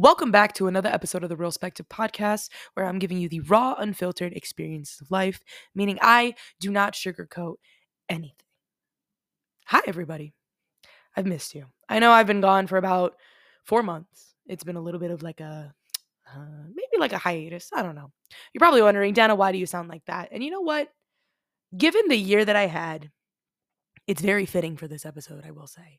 Welcome back to another episode of the Realspective podcast, where I'm giving you the raw, unfiltered experience of life, meaning I do not sugarcoat anything. Hi, everybody. I've missed you. I know I've been gone for about four months. It's been a little bit of like a, uh, maybe like a hiatus. I don't know. You're probably wondering, Dana, why do you sound like that? And you know what? Given the year that I had, it's very fitting for this episode, I will say.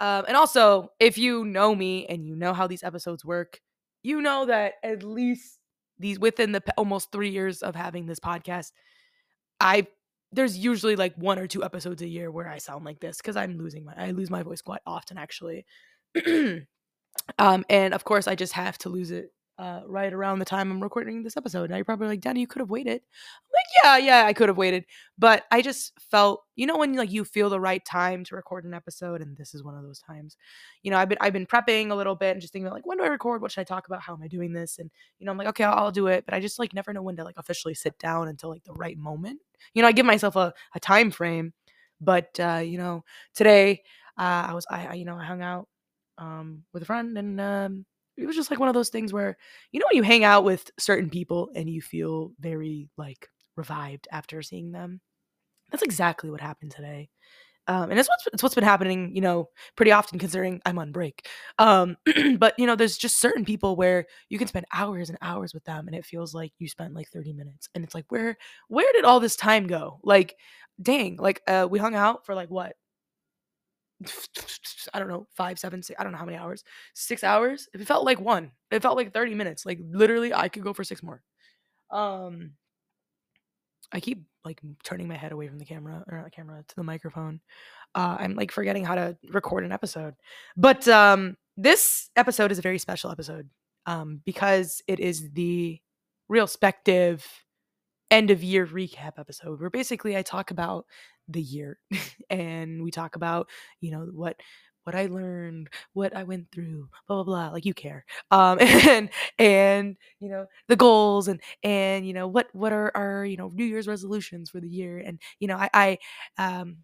Um, and also, if you know me and you know how these episodes work, you know that at least these within the almost three years of having this podcast, I there's usually like one or two episodes a year where I sound like this because I'm losing my I lose my voice quite often actually. um, and of course, I just have to lose it uh, right around the time I'm recording this episode. Now you're probably like, Danny, you could have waited. I'm like, yeah, yeah, I could have waited, but I just felt, you know, when like you feel the right time to record an episode, and this is one of those times. You know, I've been I've been prepping a little bit and just thinking about like, when do I record? What should I talk about? How am I doing this? And you know, I'm like, okay, I'll, I'll do it, but I just like never know when to like officially sit down until like the right moment. You know, I give myself a a time frame, but uh, you know, today uh, I was I, I you know I hung out um with a friend and um it was just like one of those things where you know when you hang out with certain people and you feel very like revived after seeing them? That's exactly what happened today. Um, and it's what's, it's what's been happening you know pretty often considering i'm on break. Um, but you know there's just certain people where you can spend hours and hours with them and it feels like you spent like 30 minutes and it's like where where did all this time go? Like dang like uh, we hung out for like what I don't know, five, seven, six, I don't know how many hours, six hours. It felt like one. It felt like 30 minutes. Like literally, I could go for six more. Um, I keep like turning my head away from the camera or the camera to the microphone. Uh, I'm like forgetting how to record an episode. But um, this episode is a very special episode um, because it is the realspective end of year recap episode where basically I talk about the year and we talk about, you know, what what I learned, what I went through, blah blah blah. Like you care, um, and and you know the goals and and you know what what are our you know New Year's resolutions for the year, and you know I I um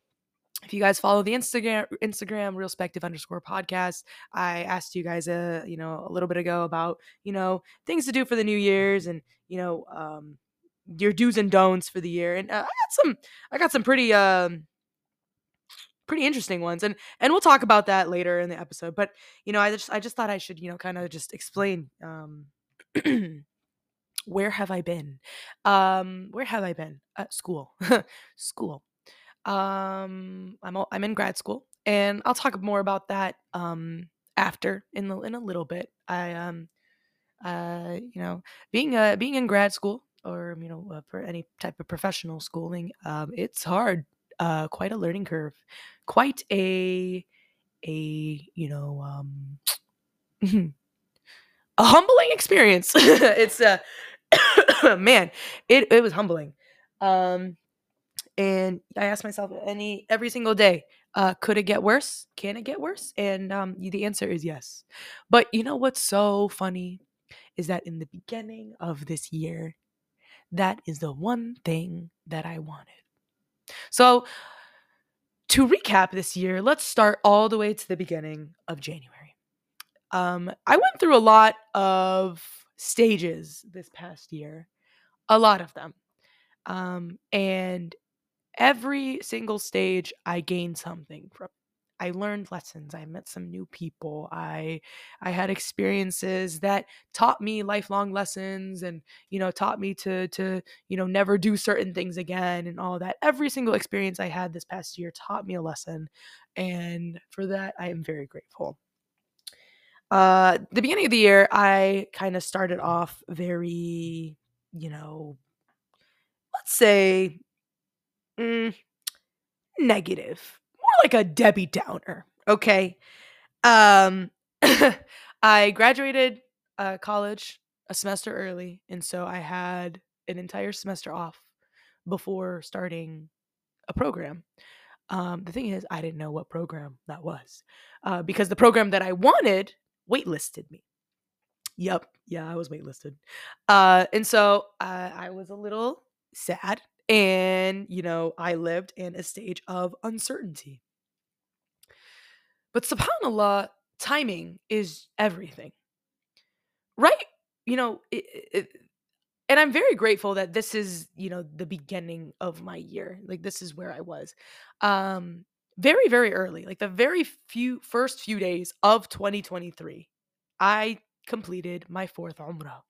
if you guys follow the Instagram Instagram realspective underscore podcast, I asked you guys a you know a little bit ago about you know things to do for the New Year's and you know um your do's and don'ts for the year, and uh, I got some I got some pretty um pretty interesting ones and and we'll talk about that later in the episode but you know i just i just thought i should you know kind of just explain um where have i been? Um where have i been? At school. School. Um i'm all, i'm in grad school and i'll talk more about that um after in the in a little bit. I um uh you know being uh being in grad school or you know uh, for any type of professional schooling um it's hard uh quite a learning curve quite a a you know um a humbling experience. It's uh man it it was humbling. Um and i asked myself any every single day uh could it get worse? Can it get worse? And um the answer is yes. But you know what's so funny is that in the beginning of this year that is the one thing that i wanted so to recap this year, let's start all the way to the beginning of January. Um, I went through a lot of stages this past year, a lot of them. Um, and every single stage, I gained something from. I learned lessons. I met some new people. I I had experiences that taught me lifelong lessons and you know taught me to to you know never do certain things again and all that. Every single experience I had this past year taught me a lesson and for that I am very grateful. Uh the beginning of the year I kind of started off very you know let's say mm, negative like a Debbie Downer, okay? Um I graduated uh, college a semester early, and so I had an entire semester off before starting a program. Um, the thing is, I didn't know what program that was uh, because the program that I wanted waitlisted me. Yep, yeah, I was waitlisted, uh, and so uh, I was a little sad, and you know, I lived in a stage of uncertainty. But subhanAllah, timing is everything. right, you know, it, it, and I'm very grateful that this is, you know, the beginning of my year. Like this is where I was. Um very very early, like the very few first few days of 2023. I completed my fourth umrah.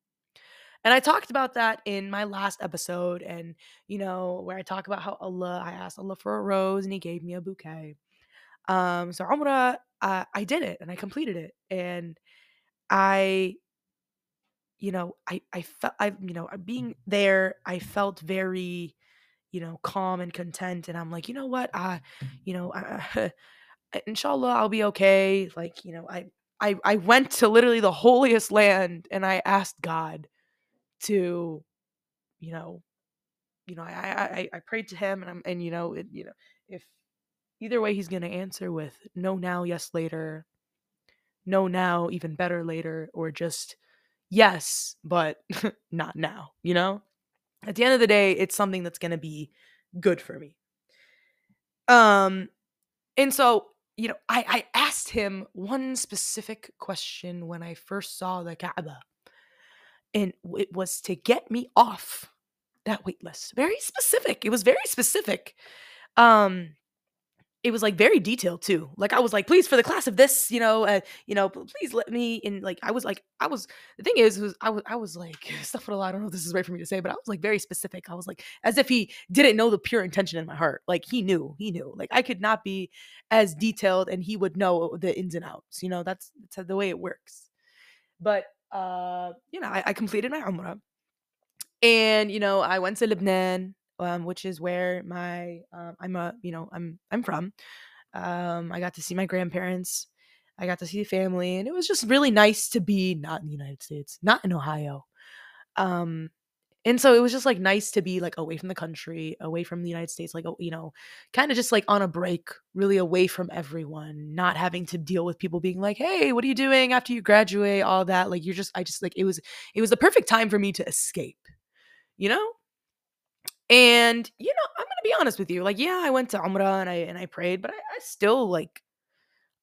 And I talked about that in my last episode and you know, where I talk about how Allah I asked Allah for a rose and he gave me a bouquet. Um so umrah uh, I did it and I completed it and I you know, I I felt I you know, being there, I felt very, you know, calm and content and I'm like, "You know what? I, you know, uh, inshallah I'll be okay." Like, you know, I I I went to literally the holiest land and I asked God to, you know, you know, I I I prayed to him and I'm and you know, it, you know, if either way he's going to answer with no now, yes later, no now, even better later or just yes, but not now, you know? At the end of the day, it's something that's going to be good for me. Um and so, you know, I I asked him one specific question when I first saw the Kaaba. And it was to get me off that wait list. Very specific. It was very specific. Um it was like very detailed too. Like I was like, please for the class of this, you know, uh, you know, please let me in. Like I was like, I was. The thing is, was I was I was like, astaghfirullah. I don't know if this is right for me to say, but I was like very specific. I was like, as if he didn't know the pure intention in my heart. Like he knew, he knew. Like I could not be as detailed, and he would know the ins and outs. You know, that's that's the way it works. But uh, you know, I, I completed my umrah, and you know, I went to Lebanon um, which is where my um, I'm a you know I'm I'm from. Um, I got to see my grandparents. I got to see the family, and it was just really nice to be not in the United States, not in Ohio. Um, and so it was just like nice to be like away from the country, away from the United States, like you know, kind of just like on a break, really away from everyone, not having to deal with people being like, "Hey, what are you doing after you graduate?" All that, like you're just, I just like it was, it was the perfect time for me to escape, you know. And, you know, I'm gonna be honest with you. Like, yeah, I went to Umrah and I and I prayed, but I, I still like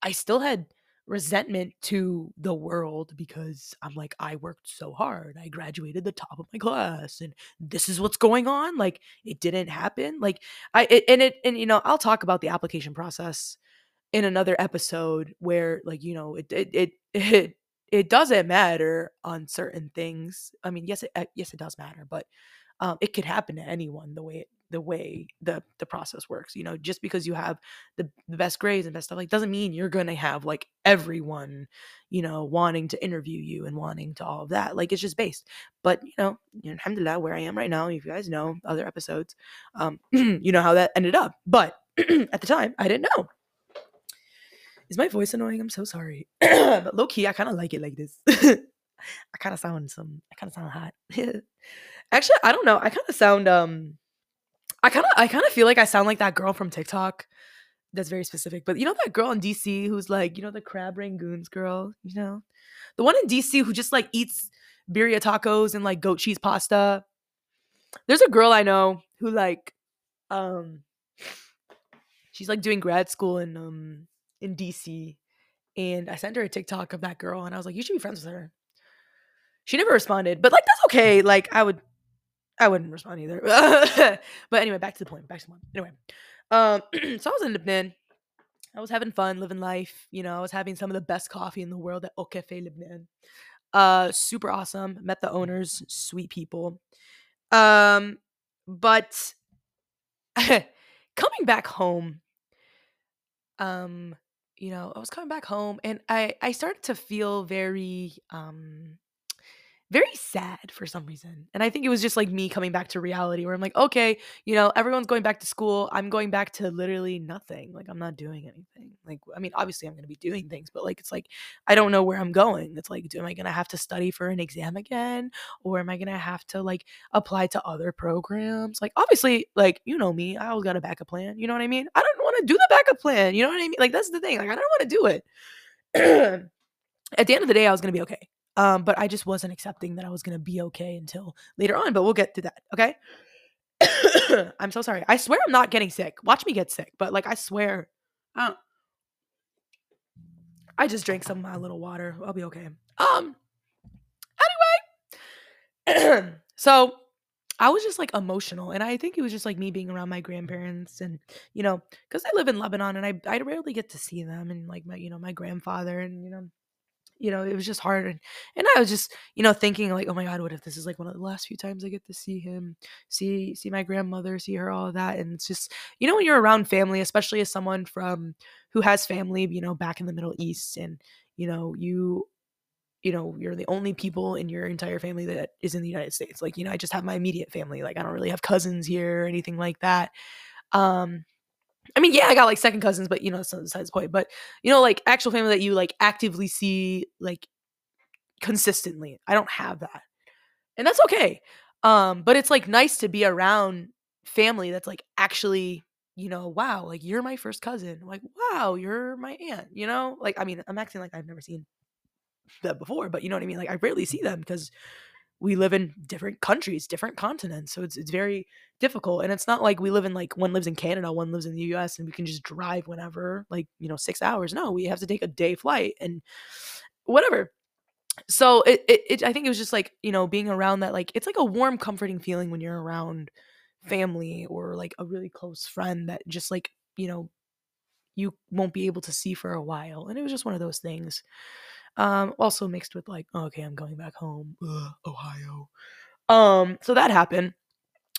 I still had resentment to the world because I'm like, I worked so hard. I graduated the top of my class and this is what's going on. Like it didn't happen. Like I it, and it and you know, I'll talk about the application process in another episode where like, you know, it it it it, it doesn't matter on certain things. I mean, yes it uh, yes it does matter, but um, it could happen to anyone the way the way the the process works you know just because you have the, the best grades and best stuff like doesn't mean you're gonna have like everyone you know wanting to interview you and wanting to all of that like it's just based. But you know alhamdulillah where i am right now if you guys know other episodes um you know how that ended up but at the time i didn't know. Is my voice annoying? I'm so sorry. But low-key i kind of like it like this i kind of sound some i kind of sound hot Actually, I don't know. I kind of sound um I kind of I kind of feel like I sound like that girl from TikTok. That's very specific. But you know that girl in DC who's like, you know the crab rangoons girl, you know? The one in DC who just like eats birria tacos and like goat cheese pasta. There's a girl I know who like um she's like doing grad school in um in DC and I sent her a TikTok of that girl and I was like, you should be friends with her. She never responded, but like that's okay. Like I would I wouldn't respond either. but anyway, back to the point. Back to the point. Anyway, um, so I was in Lebanon. I was having fun, living life. You know, I was having some of the best coffee in the world at Au Café Lebanon. Uh, super awesome. Met the owners, sweet people. Um, but coming back home, um, you know, I was coming back home and I I started to feel very um very sad for some reason. And I think it was just like me coming back to reality where I'm like, okay, you know, everyone's going back to school. I'm going back to literally nothing. Like, I'm not doing anything. Like, I mean, obviously, I'm going to be doing things, but like, it's like, I don't know where I'm going. It's like, am I going to have to study for an exam again? Or am I going to have to like apply to other programs? Like, obviously, like, you know me, I always got a backup plan. You know what I mean? I don't want to do the backup plan. You know what I mean? Like, that's the thing. Like, I don't want to do it. At the end of the day, I was going to be okay. Um, but I just wasn't accepting that I was gonna be okay until later on. But we'll get to that. Okay. I'm so sorry. I swear I'm not getting sick. Watch me get sick. But like I swear, uh, I just drank some of my little water. I'll be okay. Um. Anyway. so I was just like emotional. And I think it was just like me being around my grandparents and, you know, because I live in Lebanon and I, I rarely get to see them and like my, you know, my grandfather and, you know, you know, it was just hard. And, and I was just, you know, thinking like, oh my God, what if this is like one of the last few times I get to see him, see, see my grandmother, see her, all of that. And it's just, you know, when you're around family, especially as someone from who has family, you know, back in the Middle East and, you know, you you know, you're the only people in your entire family that is in the United States. Like, you know, I just have my immediate family. Like, I don't really have cousins here or anything like that. Um, I mean, yeah, I got like second cousins, but you know, that's besides the point. But you know, like actual family that you like actively see like consistently. I don't have that. And that's okay. Um, but it's like nice to be around family that's like actually, you know, wow, like you're my first cousin. Like, wow, you're my aunt, you know? Like, I mean, I'm acting like I've never seen them before, but you know what I mean? Like I rarely see them because we live in different countries, different continents. So it's it's very difficult. And it's not like we live in like one lives in Canada, one lives in the US and we can just drive whenever, like, you know, six hours. No, we have to take a day flight and whatever. So it, it, it I think it was just like, you know, being around that, like it's like a warm, comforting feeling when you're around family or like a really close friend that just like, you know, you won't be able to see for a while. And it was just one of those things. Um, also mixed with like, okay, I'm going back home, Ugh, Ohio. Um, so that happened.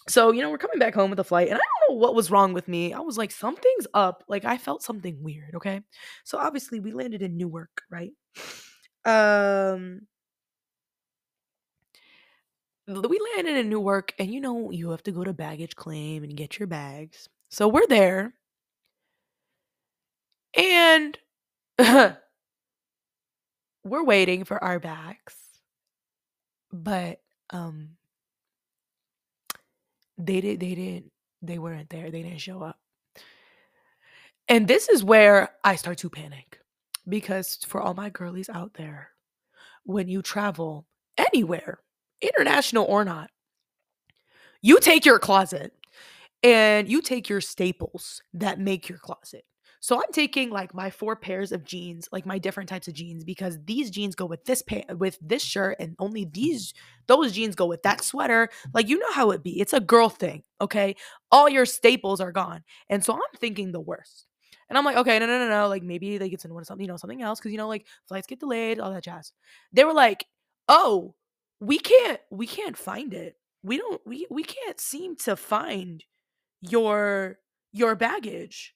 So, you know, we're coming back home with a flight, and I don't know what was wrong with me. I was like, something's up. Like, I felt something weird, okay? So, obviously, we landed in Newark, right? Um, we landed in Newark, and you know, you have to go to baggage claim and get your bags. So, we're there, and we're waiting for our bags, but um, they did they didn't they weren't there. They didn't show up. And this is where I start to panic because for all my girlies out there, when you travel anywhere, international or not, you take your closet and you take your staples that make your closet. So I'm taking like my four pairs of jeans, like my different types of jeans, because these jeans go with this pa- with this shirt, and only mm-hmm. these those jeans go with that sweater. Like you know how it be. It's a girl thing, okay? All your staples are gone, and so I'm thinking the worst. And I'm like, okay, no, no, no, no. Like maybe they get to something, you know, something else, because you know, like flights get delayed, all that jazz. They were like, oh, we can't, we can't find it. We don't, we we can't seem to find your your baggage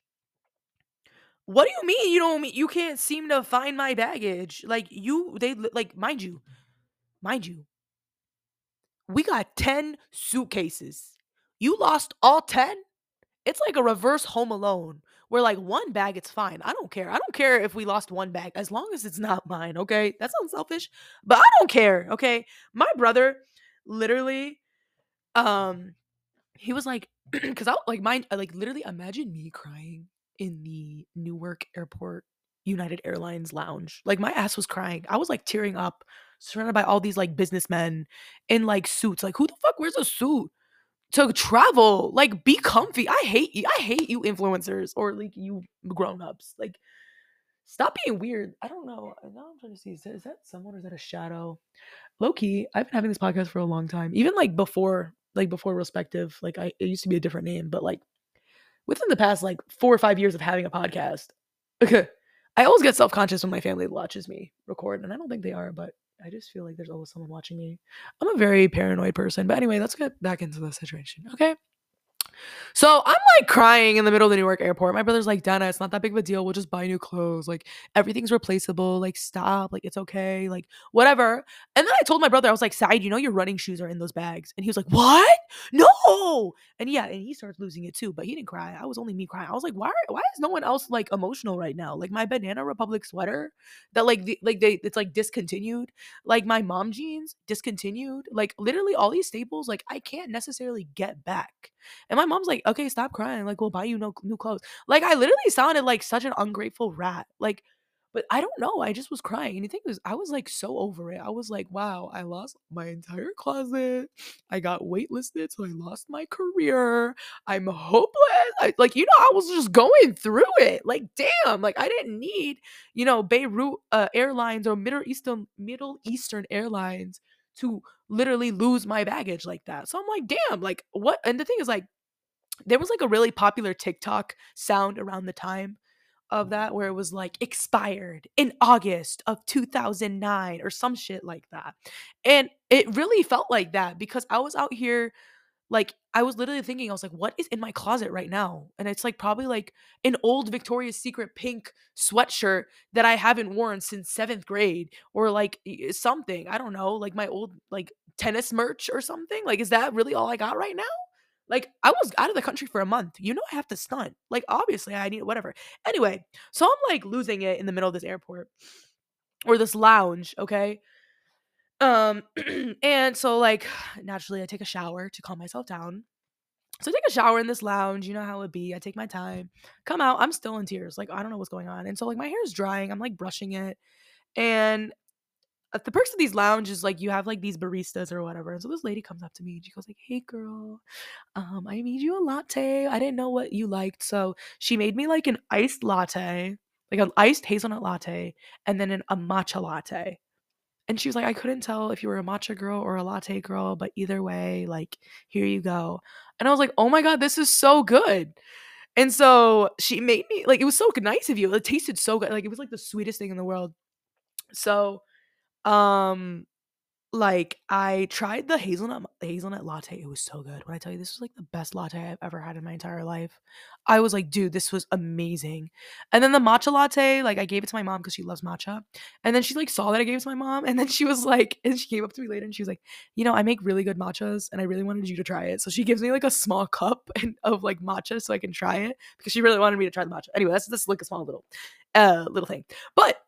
what do you mean you don't you can't seem to find my baggage? Like you they like mind you, mind you. We got 10 suitcases. You lost all 10? It's like a reverse home alone where like one bag it's fine. I don't care. I don't care if we lost one bag as long as it's not mine, okay? That sounds selfish, but I don't care, okay? My brother literally um he was like cuz I like mind like literally imagine me crying in the Newark Airport United Airlines lounge. Like my ass was crying. I was like tearing up, surrounded by all these like businessmen in like suits. Like who the fuck wears a suit to travel? Like be comfy. I hate you. I hate you influencers or like you grown-ups. Like stop being weird. I don't know. Now I'm trying to see. Is that, is that someone or is that a shadow? Low key, I've been having this podcast for a long time. Even like before, like before Realspective, like I it used to be a different name, but like within the past like four or five years of having a podcast, I always get self conscious when my family watches me record, and I don't think they are, but I just feel like there's always someone watching me. I'm a very paranoid person, but anyway, let's get back into the situation, okay? So I'm like crying in the middle of the Newark airport. My brother's like, Dana, it's not that big of a deal. We'll just buy new clothes. Like everything's replaceable. Like stop. Like it's okay. Like whatever. And then I told my brother, I was like, Side, you know your running shoes are in those bags. And he was like, What? No. And yeah, and he starts losing it too. But he didn't cry. I was only me crying. I was like, why why is no one else like emotional right now? Like my Banana Republic sweater that like the, like they it's like discontinued. Like my mom jeans discontinued. Like literally all these staples, like I can't necessarily get back. And my mom's like, okay, stop crying. Like, we'll buy you no new clothes. Like, I literally sounded like such an ungrateful rat. Like, but I don't know. I just was crying. And the thing was, I was like so over it. I was like, wow, I lost my entire closet. I got waitlisted, so I lost my career. I'm hopeless. I, like, you know, I was just going through it. Like, damn. Like, I didn't need, you know, Beirut uh, Airlines or Middle Eastern Middle Eastern Airlines to literally lose my baggage like that. So I'm like, damn, like what? And the thing is, like, there was like a really popular TikTok sound around the time of mm-hmm. that where it was like expired in August of 2009 or some shit like that. And it really felt like that because I was out here like I was literally thinking I was like what is in my closet right now? And it's like probably like an old Victoria's Secret pink sweatshirt that I haven't worn since 7th grade or like something. I don't know, like my old like tennis merch or something. Like is that really all I got right now? Like I was out of the country for a month. You know I have to stunt. Like obviously I need whatever. Anyway, so I'm like losing it in the middle of this airport or this lounge, okay? Um and so like naturally I take a shower to calm myself down. So I take a shower in this lounge, you know how it be. I take my time. Come out, I'm still in tears. Like I don't know what's going on. And so like my hair is drying. I'm like brushing it. And uh, the perks of these lounges, like you have like these baristas or whatever. And so this lady comes up to me and she goes like, "Hey girl, um, I made you a latte. I didn't know what you liked, so she made me like an iced latte, like an iced hazelnut latte, and then an, a matcha latte." And she was like, "I couldn't tell if you were a matcha girl or a latte girl, but either way, like here you go." And I was like, "Oh my god, this is so good." And so she made me like it was so nice of you. It tasted so good. Like it was like the sweetest thing in the world. So um, like I tried the hazelnut hazelnut latte. It was so good. When I tell you this was like the best latte I've ever had in my entire life. I was like, dude, this was amazing. And then the matcha latte, like I gave it to my mom because she loves matcha. And then she like saw that I gave it to my mom. And then she was like, and she came up to me later and she was like, you know, I make really good matchas and I really wanted you to try it. So she gives me like a small cup of like matcha so I can try it because she really wanted me to try the matcha. Anyway, that's this like a small little uh little thing. But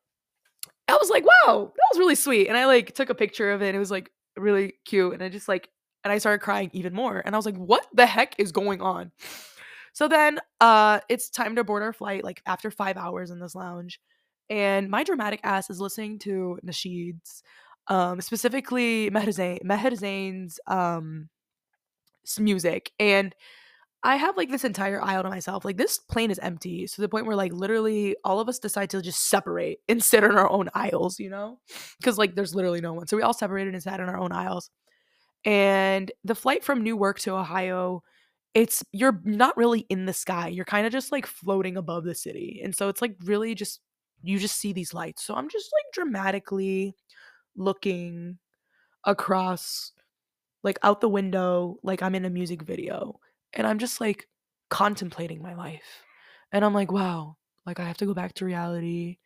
I was like, wow, that was really sweet. And I like took a picture of it. And it was like really cute. And I just like, and I started crying even more. And I was like, what the heck is going on? So then uh it's time to board our flight, like after five hours in this lounge. And my dramatic ass is listening to Nasheed's, um, specifically Maher Zain's um music. And I have like this entire aisle to myself. Like this plane is empty to the point where like literally all of us decide to just separate and sit in our own aisles, you know? Because like there's literally no one. So we all separated and sat in our own aisles. And the flight from Newark to Ohio, it's you're not really in the sky. You're kind of just like floating above the city. And so it's like really just you just see these lights. So I'm just like dramatically looking across like out the window like I'm in a music video and I'm just like contemplating my life. And I'm like, wow, like I have to go back to reality.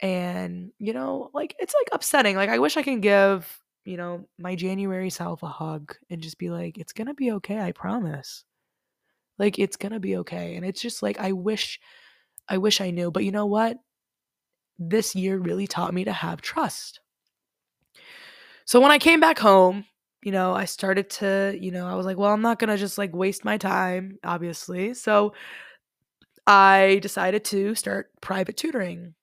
And, you know, like it's like upsetting. Like I wish I can give, you know, my January self a hug and just be like, it's going to be okay. I promise. Like it's going to be okay. And it's just like, I wish, I wish I knew. But you know what? This year really taught me to have trust. So when I came back home, you know, I started to, you know, I was like, well, I'm not going to just like waste my time, obviously. So I decided to start private tutoring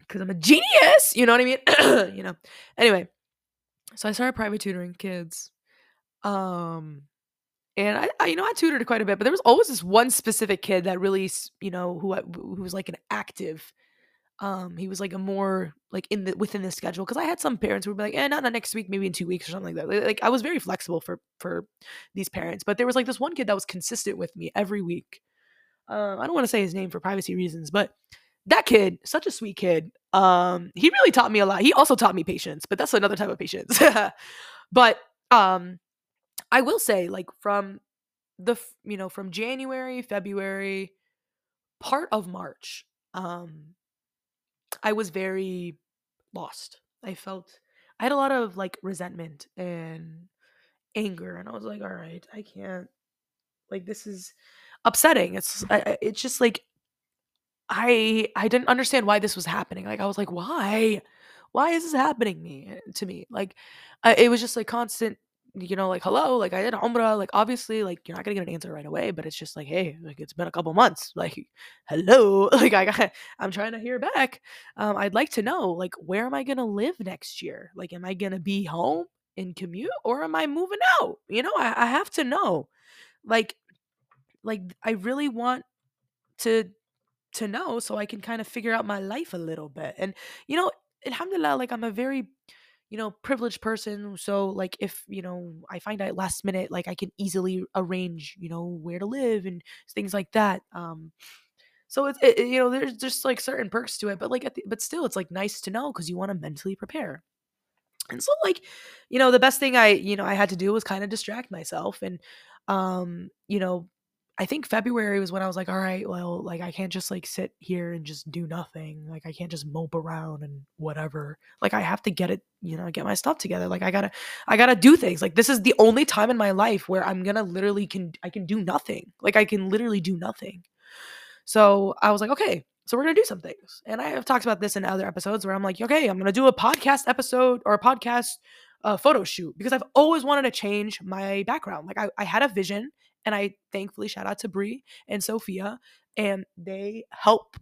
because I'm a genius. You know what I mean? you know. Anyway, so I started private tutoring kids. Um, and I, I, you know, I tutored quite a bit, but there was always this one specific kid that really, you know, who who was like an active um he was like a more like in the within the schedule because i had some parents who would be like eh not, not next week maybe in two weeks or something like that like i was very flexible for for these parents but there was like this one kid that was consistent with me every week um i don't want to say his name for privacy reasons but that kid such a sweet kid um he really taught me a lot he also taught me patience but that's another type of patience but um i will say like from the you know from january february part of march um I was very lost. I felt I had a lot of like resentment and anger and I was like, all right, I can't like this is upsetting. It's I, it's just like I I didn't understand why this was happening. Like I was like, why? Why is this happening me to me? Like I, it was just like constant you know, like, hello, like I did Umrah, like obviously, like you're not gonna get an answer right away, but it's just like, hey, like it's been a couple months, like, hello, like I got, I'm trying to hear back. Um, I'd like to know, like, where am I gonna live next year? Like, am I gonna be home and commute, or am I moving out? You know, I, I have to know, like, like I really want to to know so I can kind of figure out my life a little bit, and you know, alhamdulillah, like I'm a very you know, privileged person. So like if, you know, I find out last minute, like I can easily arrange, you know, where to live and things like that. Um so it's it, you know, there's just like certain perks to it, but like the, but still it's like nice to know because you want to mentally prepare. And so like, you know, the best thing I, you know, I had to do was kind of distract myself and um, you know, I think February was when I was like, all right, well, like I can't just like sit here and just do nothing. Like I can't just mope around and whatever. Like I have to get it, you know, get my stuff together. Like I gotta, I gotta do things. Like this is the only time in my life where I'm gonna literally can I can do nothing. Like I can literally do nothing. So I was like, okay, so we're gonna do some things. And I have talked about this in other episodes where I'm like, okay, I'm gonna do a podcast episode or a podcast uh, photo shoot because I've always wanted to change my background. Like I, I had a vision and I thankfully shout out to Brie and Sophia, and they help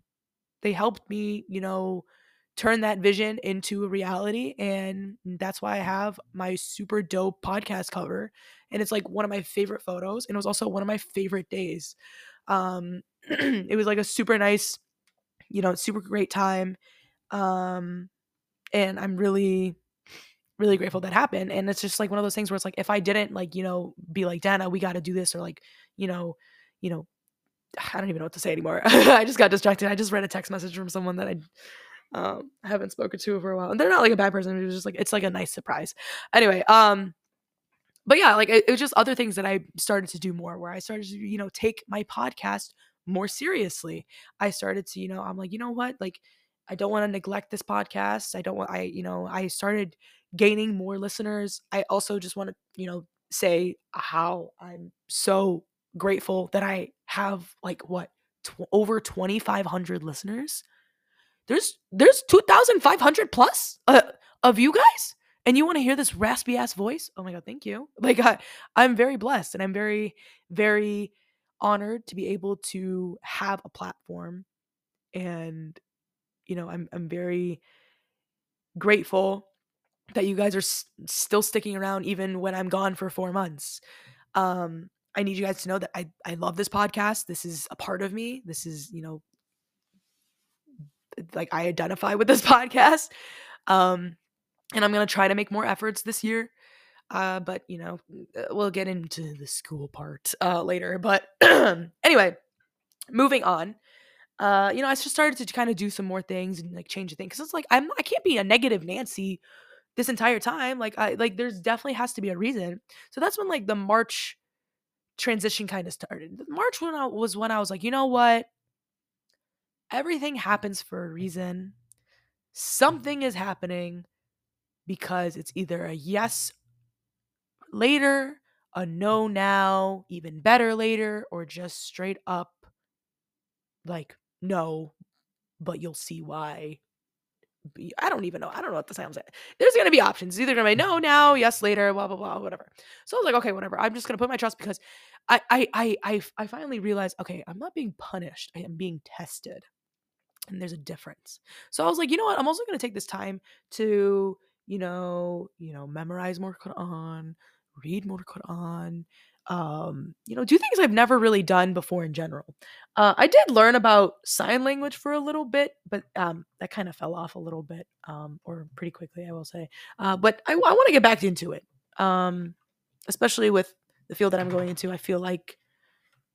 they helped me, you know, turn that vision into a reality. And that's why I have my super dope podcast cover. And it's like one of my favorite photos. And it was also one of my favorite days. Um, it was like a super nice, you know, super great time. Um, and I'm really really grateful that happened. And it's just like one of those things where it's like if I didn't like, you know, be like, Dana, we gotta do this, or like, you know, you know, I don't even know what to say anymore. I just got distracted. I just read a text message from someone that I um haven't spoken to for a while. And they're not like a bad person. It was just like it's like a nice surprise. Anyway, um but yeah, like it, it was just other things that I started to do more where I started to, you know, take my podcast more seriously. I started to, you know, I'm like, you know what? Like I don't want to neglect this podcast. I don't want I, you know, I started gaining more listeners. I also just want to, you know, say how I'm so grateful that I have like what tw- over 2500 listeners. There's there's 2500 plus uh, of you guys and you want to hear this raspy ass voice? Oh my god, thank you. Like I, I'm very blessed and I'm very very honored to be able to have a platform and you know, I'm I'm very grateful that you guys are s- still sticking around even when I'm gone for 4 months. Um I need you guys to know that I I love this podcast. This is a part of me. This is, you know, like I identify with this podcast. Um and I'm going to try to make more efforts this year. Uh but, you know, uh, we'll get into the school part uh later. But anyway, moving on uh, you know, I just started to kind of do some more things and like change the thing because it's like I'm I can't be a negative Nancy this entire time. Like I like there's definitely has to be a reason. So that's when like the March transition kind of started. March when I was when I was like, you know what? Everything happens for a reason. Something is happening because it's either a yes later, a no now, even better later, or just straight up like no, but you'll see why. I don't even know. I don't know what the sounds. There's gonna be options. It's either gonna be no mm-hmm. now, yes later, blah blah blah, whatever. So I was like, okay, whatever. I'm just gonna put my trust because I I I I, I finally realized, okay, I'm not being punished. I am being tested, and there's a difference. So I was like, you know what? I'm also gonna take this time to you know you know memorize more Quran, read more Quran, um, you know, do things I've never really done before in general. Uh, I did learn about sign language for a little bit, but um, that kind of fell off a little bit, um, or pretty quickly, I will say. Uh, but I, I want to get back into it, um, especially with the field that I'm going into. I feel like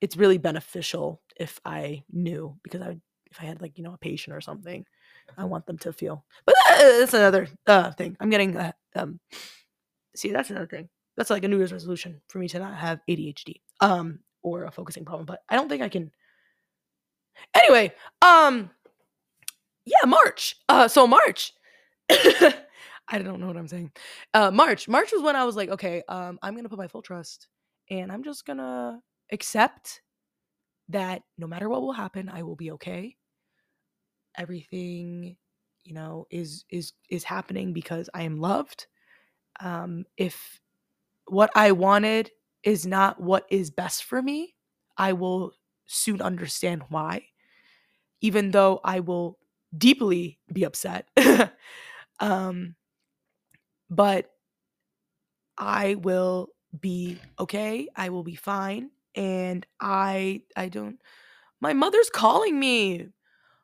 it's really beneficial if I knew because I, if I had like you know a patient or something, I want them to feel. But that's another uh, thing. I'm getting. Uh, um, see, that's another thing that's like a New Year's resolution for me to not have ADHD um or a focusing problem. But I don't think I can. Anyway, um, yeah, March. Uh, so March. I don't know what I'm saying. Uh, March. March was when I was like, okay, um, I'm gonna put my full trust, and I'm just gonna accept that no matter what will happen, I will be okay. Everything, you know, is is is happening because I am loved. Um, if what I wanted is not what is best for me, I will soon understand why, even though I will deeply be upset. um, but I will be okay. I will be fine. And I, I don't, my mother's calling me.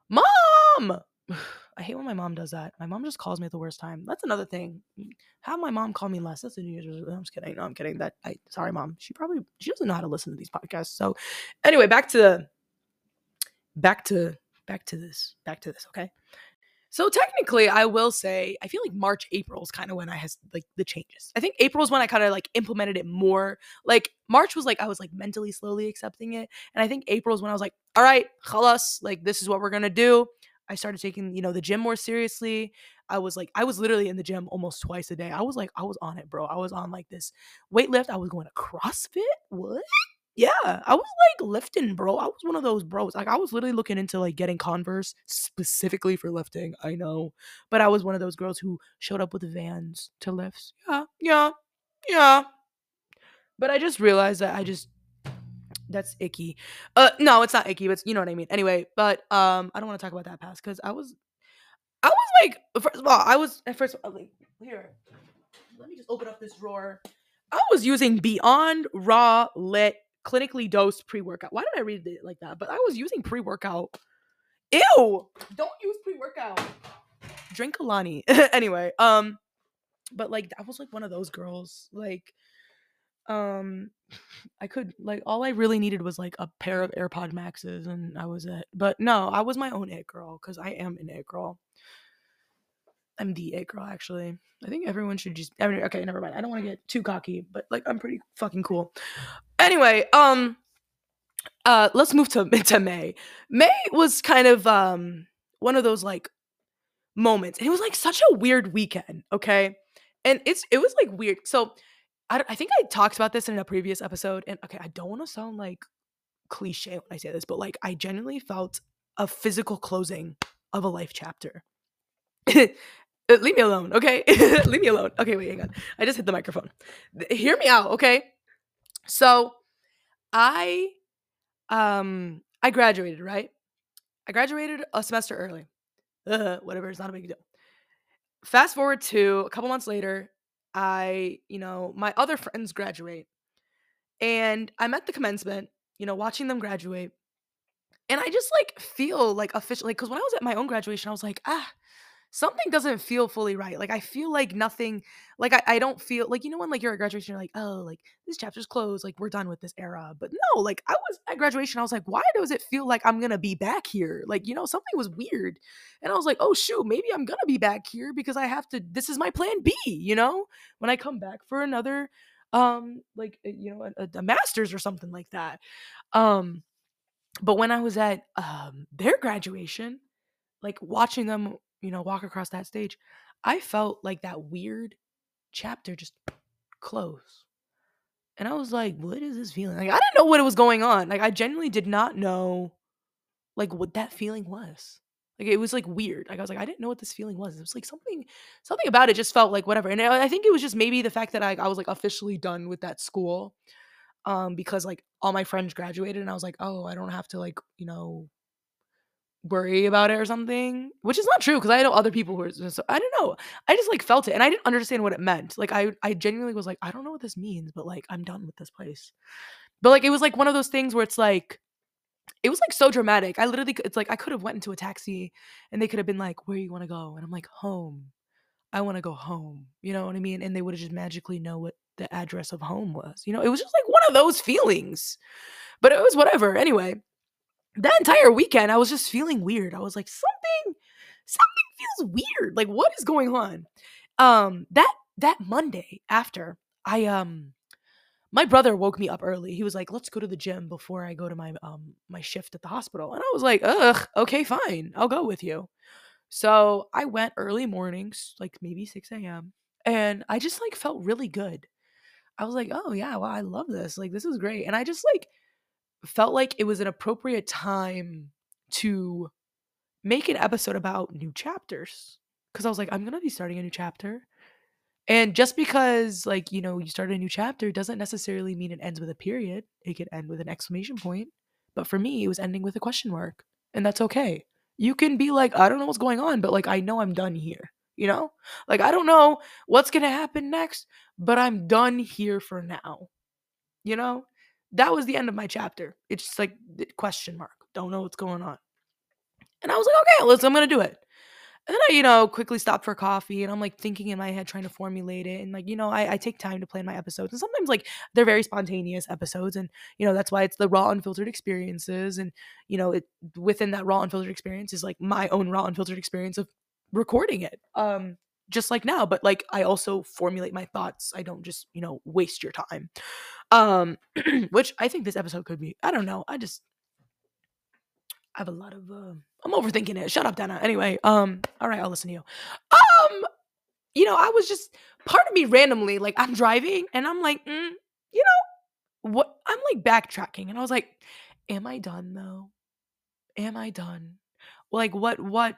Mom! I hate when my mom does that. My mom just calls me at the worst time. That's another thing. Mm, Have my mom call me less. That's a New Year's resolution. I'm just kidding. No, I'm kidding. That I sorry, mom. She probably she doesn't know how to listen to these podcasts. So anyway, back to back to back to this. Back to this, okay? So technically, I will say I feel like March, April is kind of when I has like the changes. I think April is when I kind of like implemented it more. Like March was like I was like mentally slowly accepting it, and I think April is when I was like, all right, khalas, like this is what we're gonna do. I started taking you know the gym more seriously. I was like I was literally in the gym almost twice a day. I was like I was on it, bro. I was on like this weight. I was going to CrossFit. What? Yeah, I was like lifting, bro. I was one of those bros. Like I was literally looking into like getting Converse specifically for lifting. I know, but I was one of those girls who showed up with Vans to lifts. Yeah, yeah, yeah. But I just realized that I just that's icky. Uh, no, it's not icky, but you know what I mean. Anyway, but um, I don't want to talk about that past because I was, I was like, first of all, I was at first like here. Let me just open up this drawer. I was using Beyond Raw Lit clinically dosed pre-workout. Why did I read it like that? But I was using pre-workout. Ew! Don't use pre-workout. Drink Alani. anyway, um, but like I was like one of those girls. Like, um, I could like all I really needed was like a pair of AirPod Maxes, and I was it. But no, I was my own it girl because I am an it girl. I'm the it girl, actually. I think everyone should just. I mean, Okay, never mind. I don't want to get too cocky, but like I'm pretty fucking cool. Anyway, um, uh, let's move to to May. May was kind of um one of those like moments, and it was like such a weird weekend. Okay, and it's it was like weird. So I I think I talked about this in a previous episode, and okay, I don't want to sound like cliche when I say this, but like I genuinely felt a physical closing of a life chapter. Leave me alone, okay? leave me alone. Okay, wait, hang on. I just hit the microphone. Hear me out, okay? So, I um I graduated, right? I graduated a semester early. Uh, whatever, it's not a big deal. Fast forward to a couple months later, I, you know, my other friends graduate. And I'm at the commencement, you know, watching them graduate. And I just like feel like official like cuz when I was at my own graduation, I was like, "Ah, something doesn't feel fully right. Like I feel like nothing, like I, I don't feel like you know when like you're at graduation, you're like, oh, like this chapter's closed, like we're done with this era. But no, like I was at graduation, I was like, why does it feel like I'm gonna be back here? Like, you know, something was weird. And I was like, oh shoot, maybe I'm gonna be back here because I have to, this is my plan B, you know, when I come back for another um like uh, you know a, a master's or something like that um but when i was at um their graduation like watching them you know, walk across that stage, I felt like that weird chapter just close. And I was like, what is this feeling? Like I didn't know what was going on. Like I genuinely did not know like what that feeling was. Like it was like weird. Like I was like, I didn't know what this feeling was. It was like something, something about it just felt like whatever. And I, think it was just maybe the fact that I, I was like officially done with that school, um, because like all my friends graduated, and I was like, oh, I don't have to like you know worry about it or something, which is not true because I know other people who are. So, I don't know. I just like felt it and I didn't understand what it meant. Like I, I genuinely was like, I don't know what this means, but like I'm done with this place. But like it was like one of those things where it's like, it was like so dramatic. I literally, it's like I could have went into a taxi and they could have been like, "Where you want to go?" And I'm like, "Home." I want to go home. You know what I mean? And they would have just magically know what the address of home was. You know, it was just like one of those feelings. But it was whatever. Anyway, that entire weekend I was just feeling weird. I was like something something feels weird. Like what is going on? Um that that Monday after I um my brother woke me up early. He was like, "Let's go to the gym before I go to my um my shift at the hospital." And I was like, "Ugh, okay, fine. I'll go with you." So I went early mornings, like maybe 6 a.m. And I just like felt really good. I was like, oh yeah, well, I love this. Like this is great. And I just like felt like it was an appropriate time to make an episode about new chapters because I was like, I'm gonna be starting a new chapter. And just because, like, you know, you start a new chapter doesn't necessarily mean it ends with a period. It could end with an exclamation point. But for me, it was ending with a question mark. And that's okay. You can be like, I don't know what's going on, but like, I know I'm done here. You know? Like, I don't know what's going to happen next, but I'm done here for now. You know? That was the end of my chapter. It's just like question mark. Don't know what's going on. And I was like, okay, let's I'm gonna do it. And then I, you know, quickly stopped for coffee and I'm like thinking in my head, trying to formulate it. And like, you know, I, I take time to plan my episodes. And sometimes like they're very spontaneous episodes. And, you know, that's why it's the raw, unfiltered experiences. And, you know, it within that raw, unfiltered experience is like my own raw, unfiltered experience of recording it. Um, just like now, but like I also formulate my thoughts. I don't just, you know, waste your time. Um, which I think this episode could be. I don't know. I just I have a lot of uh, I'm overthinking it. Shut up, Dana. Anyway, um, all right, I'll listen to you. Um, you know, I was just part of me randomly, like I'm driving and I'm like, mm, you know, what I'm like backtracking, and I was like, am I done though? Am I done? Like what what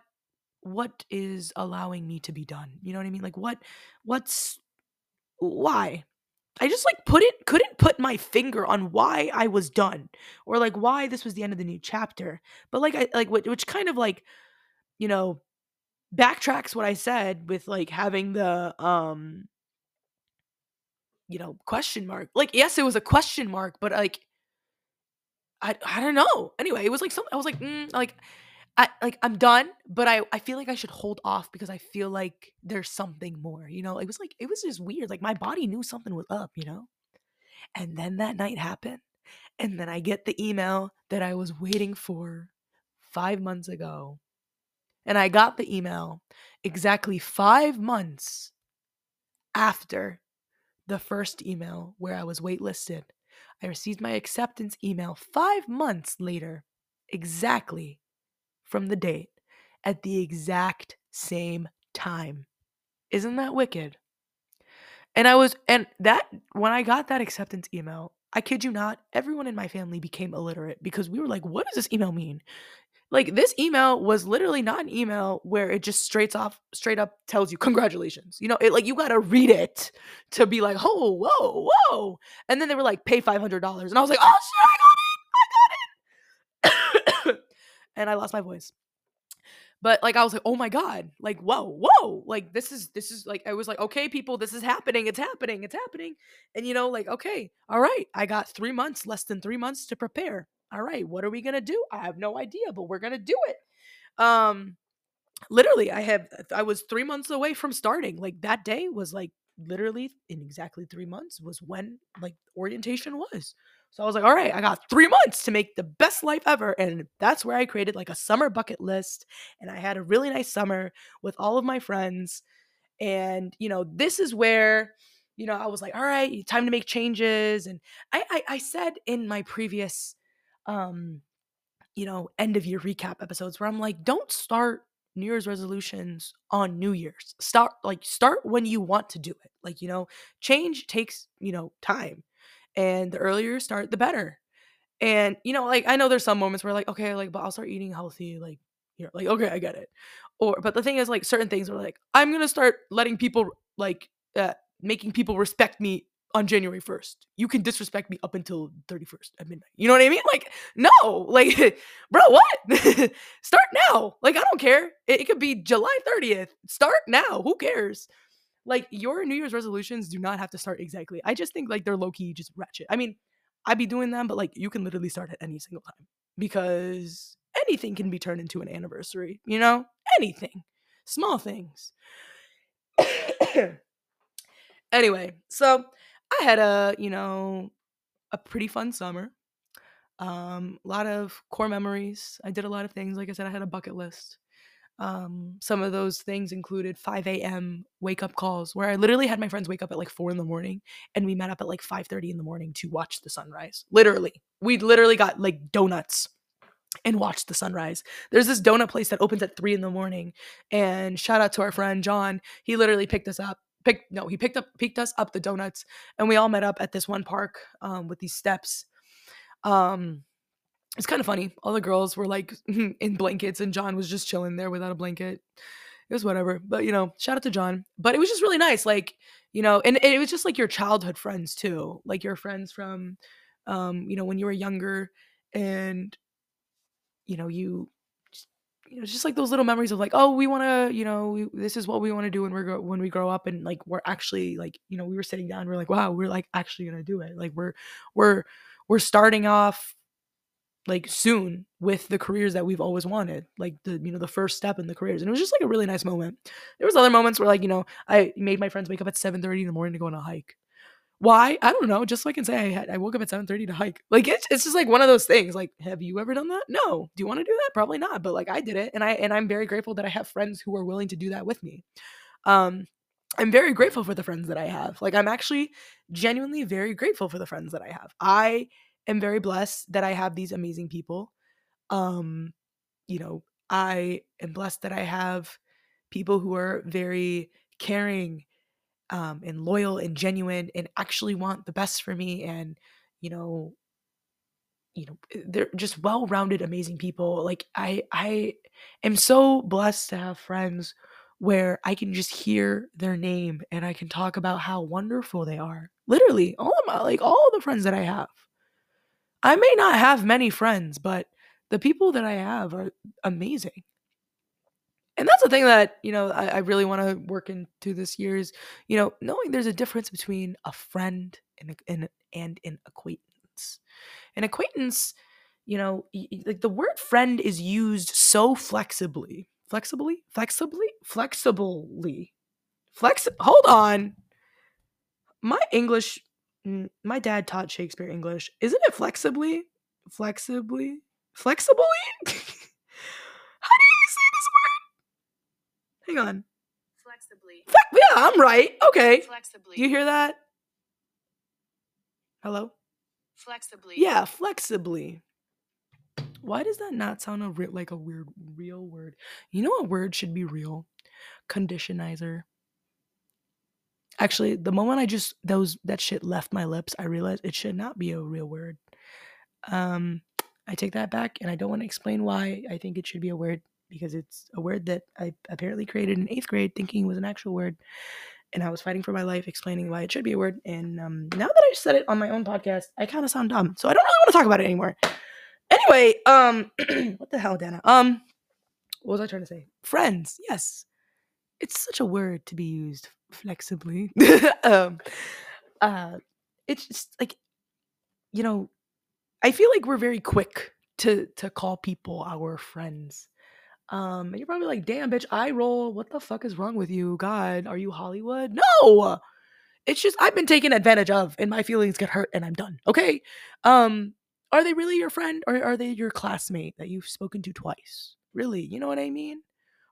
what is allowing me to be done? You know what I mean? Like what what's why? I just like put it couldn't put my finger on why I was done or like why this was the end of the new chapter. But like I like which kind of like you know backtracks what I said with like having the um you know question mark. Like yes, it was a question mark, but like I I don't know. Anyway, it was like some I was like mm, like I like I'm done, but I I feel like I should hold off because I feel like there's something more, you know? It was like it was just weird. Like my body knew something was up, you know? And then that night happened. And then I get the email that I was waiting for 5 months ago. And I got the email exactly 5 months after the first email where I was waitlisted. I received my acceptance email 5 months later. Exactly from the date at the exact same time. Isn't that wicked? And I was, and that, when I got that acceptance email, I kid you not, everyone in my family became illiterate because we were like, what does this email mean? Like, this email was literally not an email where it just straight off, straight up tells you, congratulations. You know, it like, you got to read it to be like, oh, whoa, whoa. And then they were like, pay $500. And I was like, oh shit, I and I lost my voice. But like I was like, oh my god, like whoa, whoa, like this is this is like I was like, okay, people, this is happening, it's happening, it's happening, and you know, like okay, all right, I got three months, less than three months to prepare. All right, what are we gonna do? I have no idea, but we're gonna do it. Um, literally, I have I was three months away from starting. Like that day was like literally in exactly three months was when like orientation was. So I was like, all right, I got three months to make the best life ever. And that's where I created like a summer bucket list. And I had a really nice summer with all of my friends. And, you know, this is where, you know, I was like, all right, time to make changes. And I, I, I said in my previous, um, you know, end of year recap episodes where I'm like, don't start New Year's resolutions on New Year's. Start like start when you want to do it. Like, you know, change takes, you know, time and the earlier you start the better and you know like i know there's some moments where like okay like but i'll start eating healthy like you know like okay i get it or but the thing is like certain things are like i'm gonna start letting people like uh, making people respect me on January 1st. You can disrespect me up until 31st at midnight. You know what I mean? Like, no, like, bro, what? Start now. Like, I don't care. It, it, could be July 30th. Start now. Who cares? Like your New Year's resolutions do not have to start exactly. I just think like they're low key just ratchet. I mean, I'd be doing them, but like you can literally start at any single time because anything can be turned into an anniversary, you know? Anything. Small things. anyway, so I had a, you know, a pretty fun summer. Um, a lot of core memories. I did a lot of things. Like I said, I had a bucket list. Um, some of those things included 5 a.m. wake up calls where I literally had my friends wake up at like four in the morning and we met up at like 5:30 in the morning to watch the sunrise. Literally, we literally got like donuts and watched the sunrise. There's this donut place that opens at three in the morning, and shout out to our friend John. He literally picked us up. Picked no, he picked up picked us up the donuts, and we all met up at this one park um, with these steps. Um, it's kind of funny. All the girls were like in blankets, and John was just chilling there without a blanket. It was whatever. But you know, shout out to John. But it was just really nice. Like, you know, and it was just like your childhood friends too. Like your friends from um, you know, when you were younger and you know, you you know, just like those little memories of like, oh, we want to, you know, we, this is what we want to do when we're when we grow up, and like we're actually like, you know, we were sitting down, we're like, wow, we're like actually gonna do it. Like we're we're we're starting off like soon with the careers that we've always wanted like the you know the first step in the careers and it was just like a really nice moment. There was other moments where like you know i made my friends wake up at 7.30 in the morning to go on a hike. Why? I don't know just so i can say i had i woke up at 7.30 to hike. Like it's, it's just like one of those things like have you ever done that? No. Do you want to do that? Probably not but like i did it and i and i'm very grateful that i have friends who are willing to do that with me. Um i'm very grateful for the friends that i have. Like i'm actually genuinely very grateful for the friends that i have. I am very blessed that I have these amazing people. Um, you know, I am blessed that I have people who are very caring um, and loyal and genuine and actually want the best for me and you know you know eh, they're just well-rounded amazing people. Like i i am so blessed to have friends where i can just hear their name and i can talk about how wonderful they are. Literally all of my like all the friends that i have I may not have many friends, but the people that I have are amazing. And that's the thing that, you know, I, I really want to work into this year is, you know, knowing there's a difference between a friend and, and, and an acquaintance. An acquaintance, you know, like the word friend is used so flexibly. Flexibly? Flexibly? Flexibly. Flex hold on. My English Mm, my dad taught Shakespeare English. Isn't it flexibly? Flexibly? Flexibly? How do you say this word? Hang on. Flexibly. Fle- yeah, I'm right. Okay. Flexibly. You hear that? Hello? Flexibly. Yeah, flexibly. Why does that not sound a re- like a weird real word? You know what word should be real? Conditionizer. Actually, the moment I just those that shit left my lips, I realized it should not be a real word. Um, I take that back, and I don't want to explain why I think it should be a word because it's a word that I apparently created in eighth grade, thinking it was an actual word, and I was fighting for my life, explaining why it should be a word. And um, now that I said it on my own podcast, I kind of sound dumb, so I don't really want to talk about it anymore. Anyway, um, what the hell, Dana? Um, what was I trying to say? Friends, yes, it's such a word to be used flexibly. um, uh, it's just like, you know, I feel like we're very quick to to call people our friends. Um, and you're probably like, damn, bitch, I roll. What the fuck is wrong with you? God, are you Hollywood? No. It's just I've been taken advantage of and my feelings get hurt and I'm done. Okay. Um, are they really your friend or are they your classmate that you've spoken to twice? Really? You know what I mean?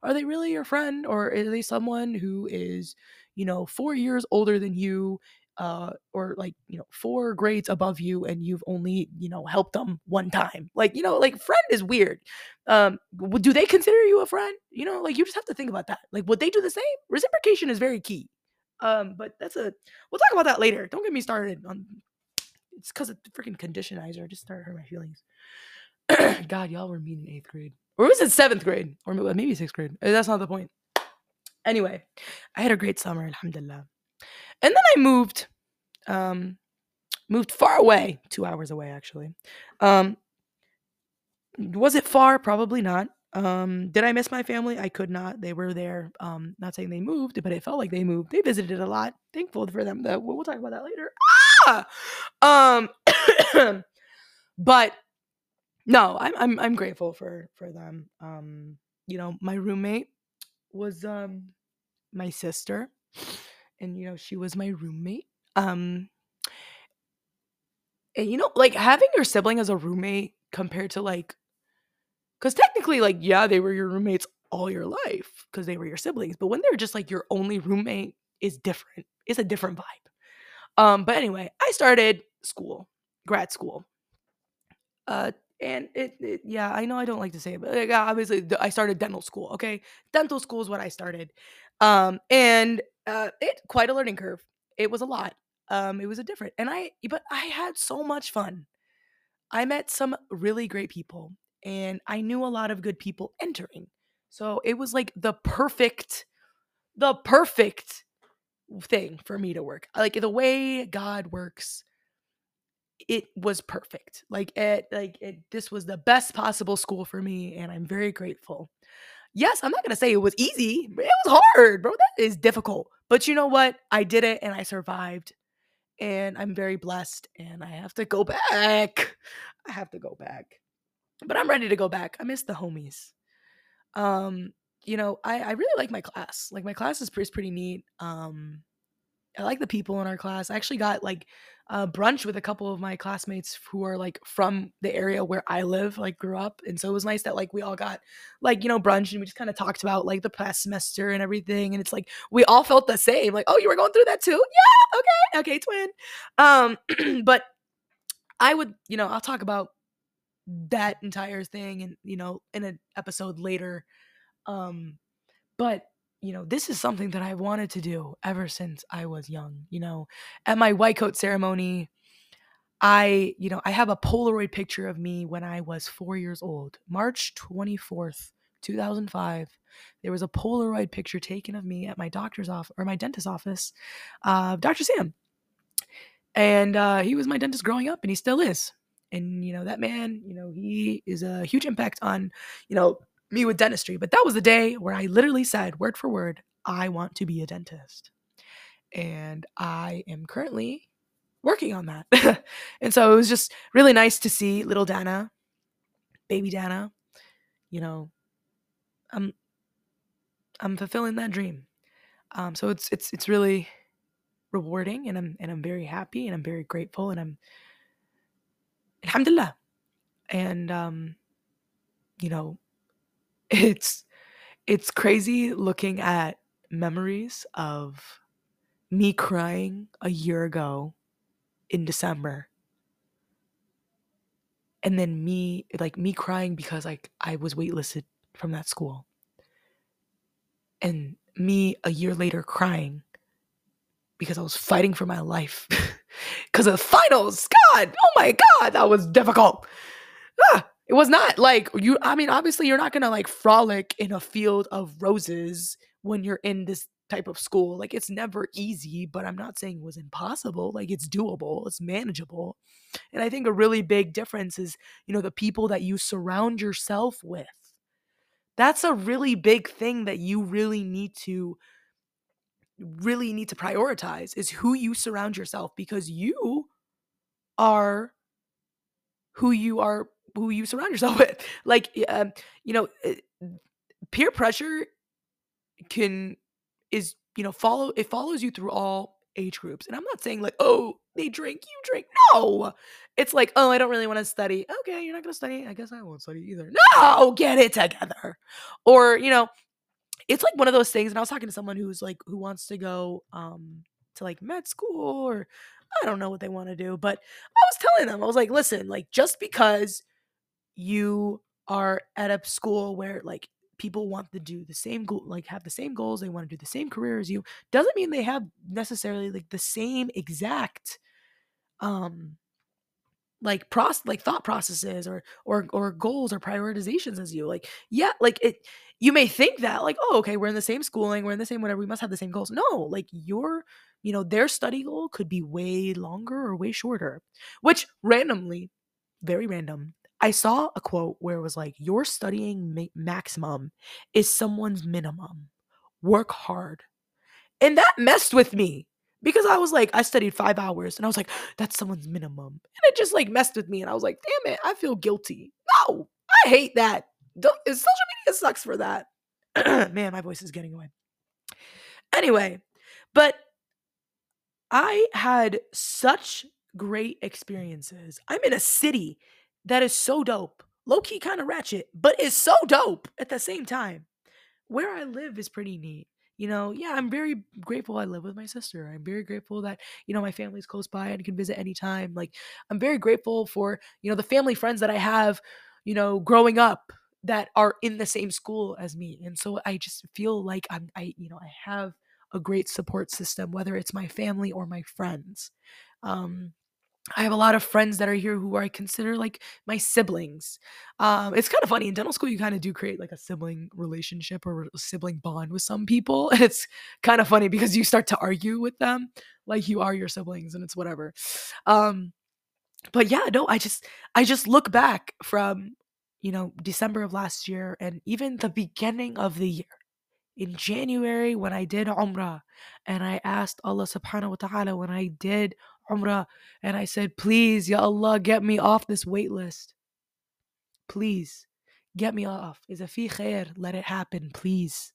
Are they really your friend or are they someone who is you know, four years older than you, uh, or like, you know, four grades above you, and you've only, you know, helped them one time. Like, you know, like friend is weird. Um, do they consider you a friend? You know, like you just have to think about that. Like, would they do the same? Reciprocation is very key. Um, but that's a we'll talk about that later. Don't get me started on it's because of the freaking conditionizer. Just started hurt my feelings. God, y'all were mean in eighth grade. Or was it seventh grade? Or maybe sixth grade. That's not the point. Anyway, I had a great summer, alhamdulillah. And then I moved, um, moved far away, two hours away actually. Um, was it far? Probably not. Um, did I miss my family? I could not. They were there. Um, not saying they moved, but it felt like they moved. They visited a lot. Thankful for them. That we'll, we'll talk about that later. Ah! Um, but no, I'm I'm I'm grateful for for them. Um, you know, my roommate was um my sister and you know she was my roommate. Um and you know like having your sibling as a roommate compared to like because technically like yeah they were your roommates all your life because they were your siblings but when they're just like your only roommate is different it's a different vibe. Um but anyway i started school grad school. Uh and it, it, yeah i know i don't like to say it but like, obviously i started dental school okay? Dental school is what i started um and uh it quite a learning curve. It was a lot um it was a different and i but i had so much fun. I met some really great people and i knew a lot of good people entering so it was like the perfect the perfect thing for me to work like the way god works it was perfect. Like it like it this was the best possible school for me and I'm very grateful. Yes, I'm not going to say it was easy. It was hard, bro. That is difficult. But you know what? I did it and I survived. And I'm very blessed and I have to go back. I have to go back. but I'm ready to go back. I miss the homies. Um, you know, I, I really like my class. Like my class is pretty, pretty neat. Um, I like the people in our class. I actually got like uh, brunch with a couple of my classmates who are like from the area where I live, like grew up, and so it was nice that like we all got like you know brunch and we just kind of talked about like the past semester and everything, and it's like we all felt the same. Like, oh, you were going through that too? Yeah, okay, okay, twin. Um, but I would, you know, I'll talk about that entire thing and you know in an episode later. Um, but you know, this is something that I wanted to do ever since I was young. You know, at my white coat ceremony, I, you know, I have a Polaroid picture of me when I was four years old, March 24th, 2005. There was a Polaroid picture taken of me at my doctor's office or my dentist's office, uh, Dr. Sam. And uh, he was my dentist growing up, and he still is. And, you know, that man, you know, he is a huge impact on, you know, me with dentistry, but that was the day where I literally said, word for word, I want to be a dentist. And I am currently working on that. and so it was just really nice to see little Dana, baby Dana, you know, I'm I'm fulfilling that dream. Um, so it's it's it's really rewarding and I'm and I'm very happy and I'm very grateful and I'm alhamdulillah. And um, you know, it's it's crazy looking at memories of me crying a year ago in December. And then me like me crying because like I was waitlisted from that school. And me a year later crying because I was fighting for my life because of the finals. God, oh my God, that was difficult. Ah, it was not like you, I mean, obviously, you're not gonna like frolic in a field of roses when you're in this type of school. Like, it's never easy, but I'm not saying it was impossible. Like, it's doable, it's manageable. And I think a really big difference is, you know, the people that you surround yourself with. That's a really big thing that you really need to really need to prioritize is who you surround yourself because you are who you are who you surround yourself with. Like, um, you know, eh, peer pressure can is you know follow it follows you through all age groups. And I'm not saying like, oh, they drink, you drink. No, it's like, oh, I don't really want to study. Okay, you're not gonna study. I guess I won't study either. No, get it together. Or you know, it's like one of those things. And I was talking to someone who's like who wants to go um to like med school or I don't know what they want to do, but I was telling them, I was like, listen, like just because you are at a school where like people want to do the same goal like have the same goals they want to do the same career as you doesn't mean they have necessarily like the same exact um like process like thought processes or or or goals or prioritizations as you like yeah like it you may think that like oh okay we're in the same schooling we're in the same whatever we must have the same goals. No like your you know their study goal could be way longer or way shorter which randomly very random I saw a quote where it was like, Your studying ma- maximum is someone's minimum. Work hard. And that messed with me because I was like, I studied five hours and I was like, That's someone's minimum. And it just like messed with me. And I was like, Damn it, I feel guilty. No, I hate that. Don't, eh, social media sucks for that. Man, my voice is getting away. Anyway, but I had such great experiences. I'm in a city that is so dope. Low key kind of ratchet, but is so dope at the same time. Where I live is pretty neat. You know, yeah, I'm very grateful I live with my sister. I'm very grateful that, you know, my family's close by and can visit anytime. Like, I'm very grateful for, you know, the family friends that I have, you know, growing up that are in the same school as me. And so I just feel like I'm, I, you know, I have a great support system, whether it's my family or my friends. Um, I have a lot of friends that are here who I consider like my siblings. Um, it's kind of funny in dental school. You kind of do create like a sibling relationship or a sibling bond with some people, and it's kind of funny because you start to argue with them like you are your siblings, and it's whatever. Um, but yeah, no, I just I just look back from you know December of last year and even the beginning of the year in January when I did Umrah and I asked Allah subhanahu wa ta'ala when I did Umrah and I said, please, Ya Allah, get me off this wait list. please get me off. Is a fi khair, let it happen, please.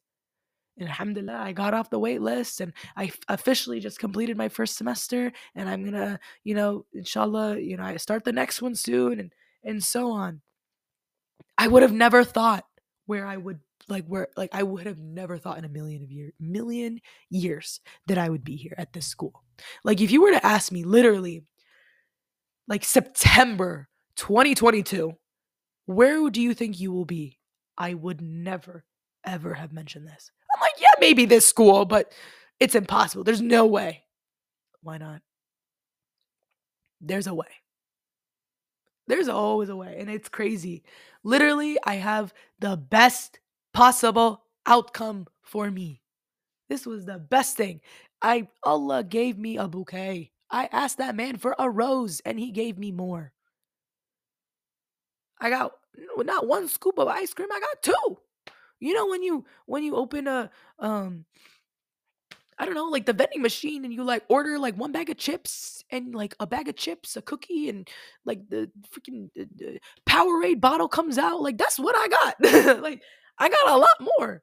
And alhamdulillah, I got off the wait list and I officially just completed my first semester and I'm gonna, you know, inshallah, you know, I start the next one soon and and so on. I would have never thought where I would like where like I would have never thought in a million of year million years that I would be here at this school. Like if you were to ask me literally like September 2022, where do you think you will be? I would never ever have mentioned this. I'm like, yeah, maybe this school, but it's impossible. There's no way. Why not? There's a way. There's always a way. And it's crazy. Literally, I have the best possible outcome for me. This was the best thing. I Allah gave me a bouquet. I asked that man for a rose and he gave me more. I got not one scoop of ice cream, I got two. You know when you when you open a um I don't know, like the vending machine and you like order like one bag of chips and like a bag of chips, a cookie and like the freaking uh, uh, Powerade bottle comes out. Like that's what I got. like I got a lot more.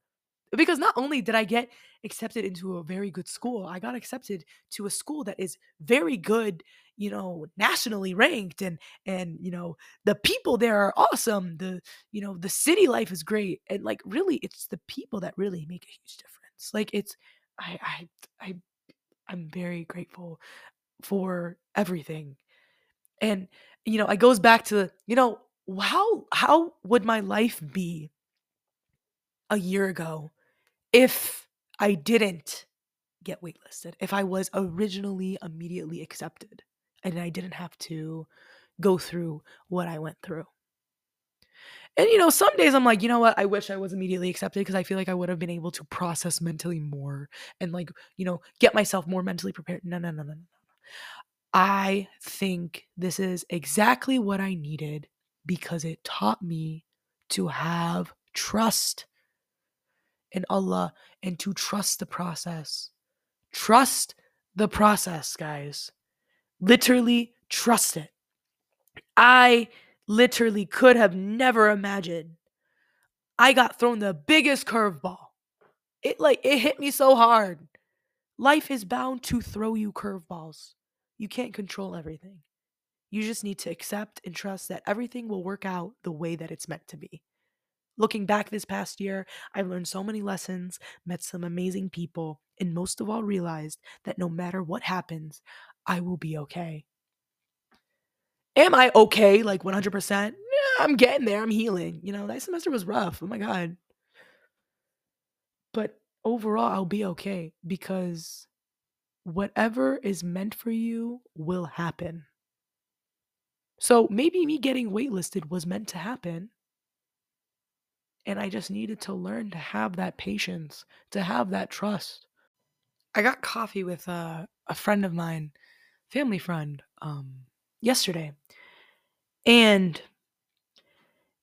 Because not only did I get accepted into a very good school, I got accepted to a school that is very good you know nationally ranked and and you know the people there are awesome the you know the city life is great and like really it's the people that really make a huge difference like it's i i i i'm very grateful for everything and you know it goes back to you know how how would my life be a year ago if i didn't get waitlisted if i was originally immediately accepted and I didn't have to go through what I went through. And you know, some days I'm like, you know what? I wish I was immediately accepted because I feel like I would have been able to process mentally more and like, you know, get myself more mentally prepared. No, no, no, no, no. I think this is exactly what I needed because it taught me to have trust in Allah and to trust the process. Trust the process, guys literally trust it. I literally could have never imagined. I got thrown the biggest curveball. It like it hit me so hard. Life is bound to throw you curveballs. You can't control everything. You just need to accept and trust that everything will work out the way that it's meant to be. Looking back this past year, I've learned so many lessons, met some amazing people, and most of all, realized that no matter what happens, I will be okay. Am I okay? Like 100%? Yeah, I'm getting there. I'm healing. You know, that semester was rough. Oh my God. But overall, I'll be okay because whatever is meant for you will happen. So maybe me getting waitlisted was meant to happen. And I just needed to learn to have that patience, to have that trust. I got coffee with uh, a friend of mine family friend um, yesterday. And,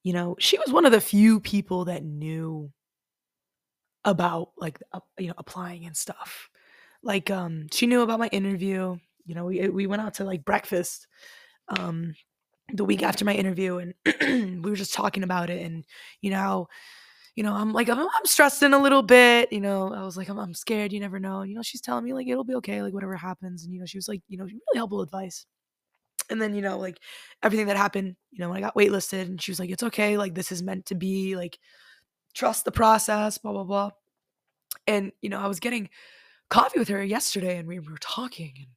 you know, she was one of the few people that knew about like, you know, applying and stuff. Like, um, she knew about my interview. You know, we, we went out to like breakfast um, the week after my interview and we were just talking about it and, you know, you know, I'm like, I'm, I'm stressing a little bit. You know, I was like, I'm, I'm scared. You never know. You know, she's telling me like it'll be okay, like whatever happens. And you know, she was like, you know, really helpful advice. And then you know, like everything that happened, you know, when I got waitlisted, and she was like, it's okay, like this is meant to be, like trust the process, blah blah blah. And you know, I was getting coffee with her yesterday, and we were talking, and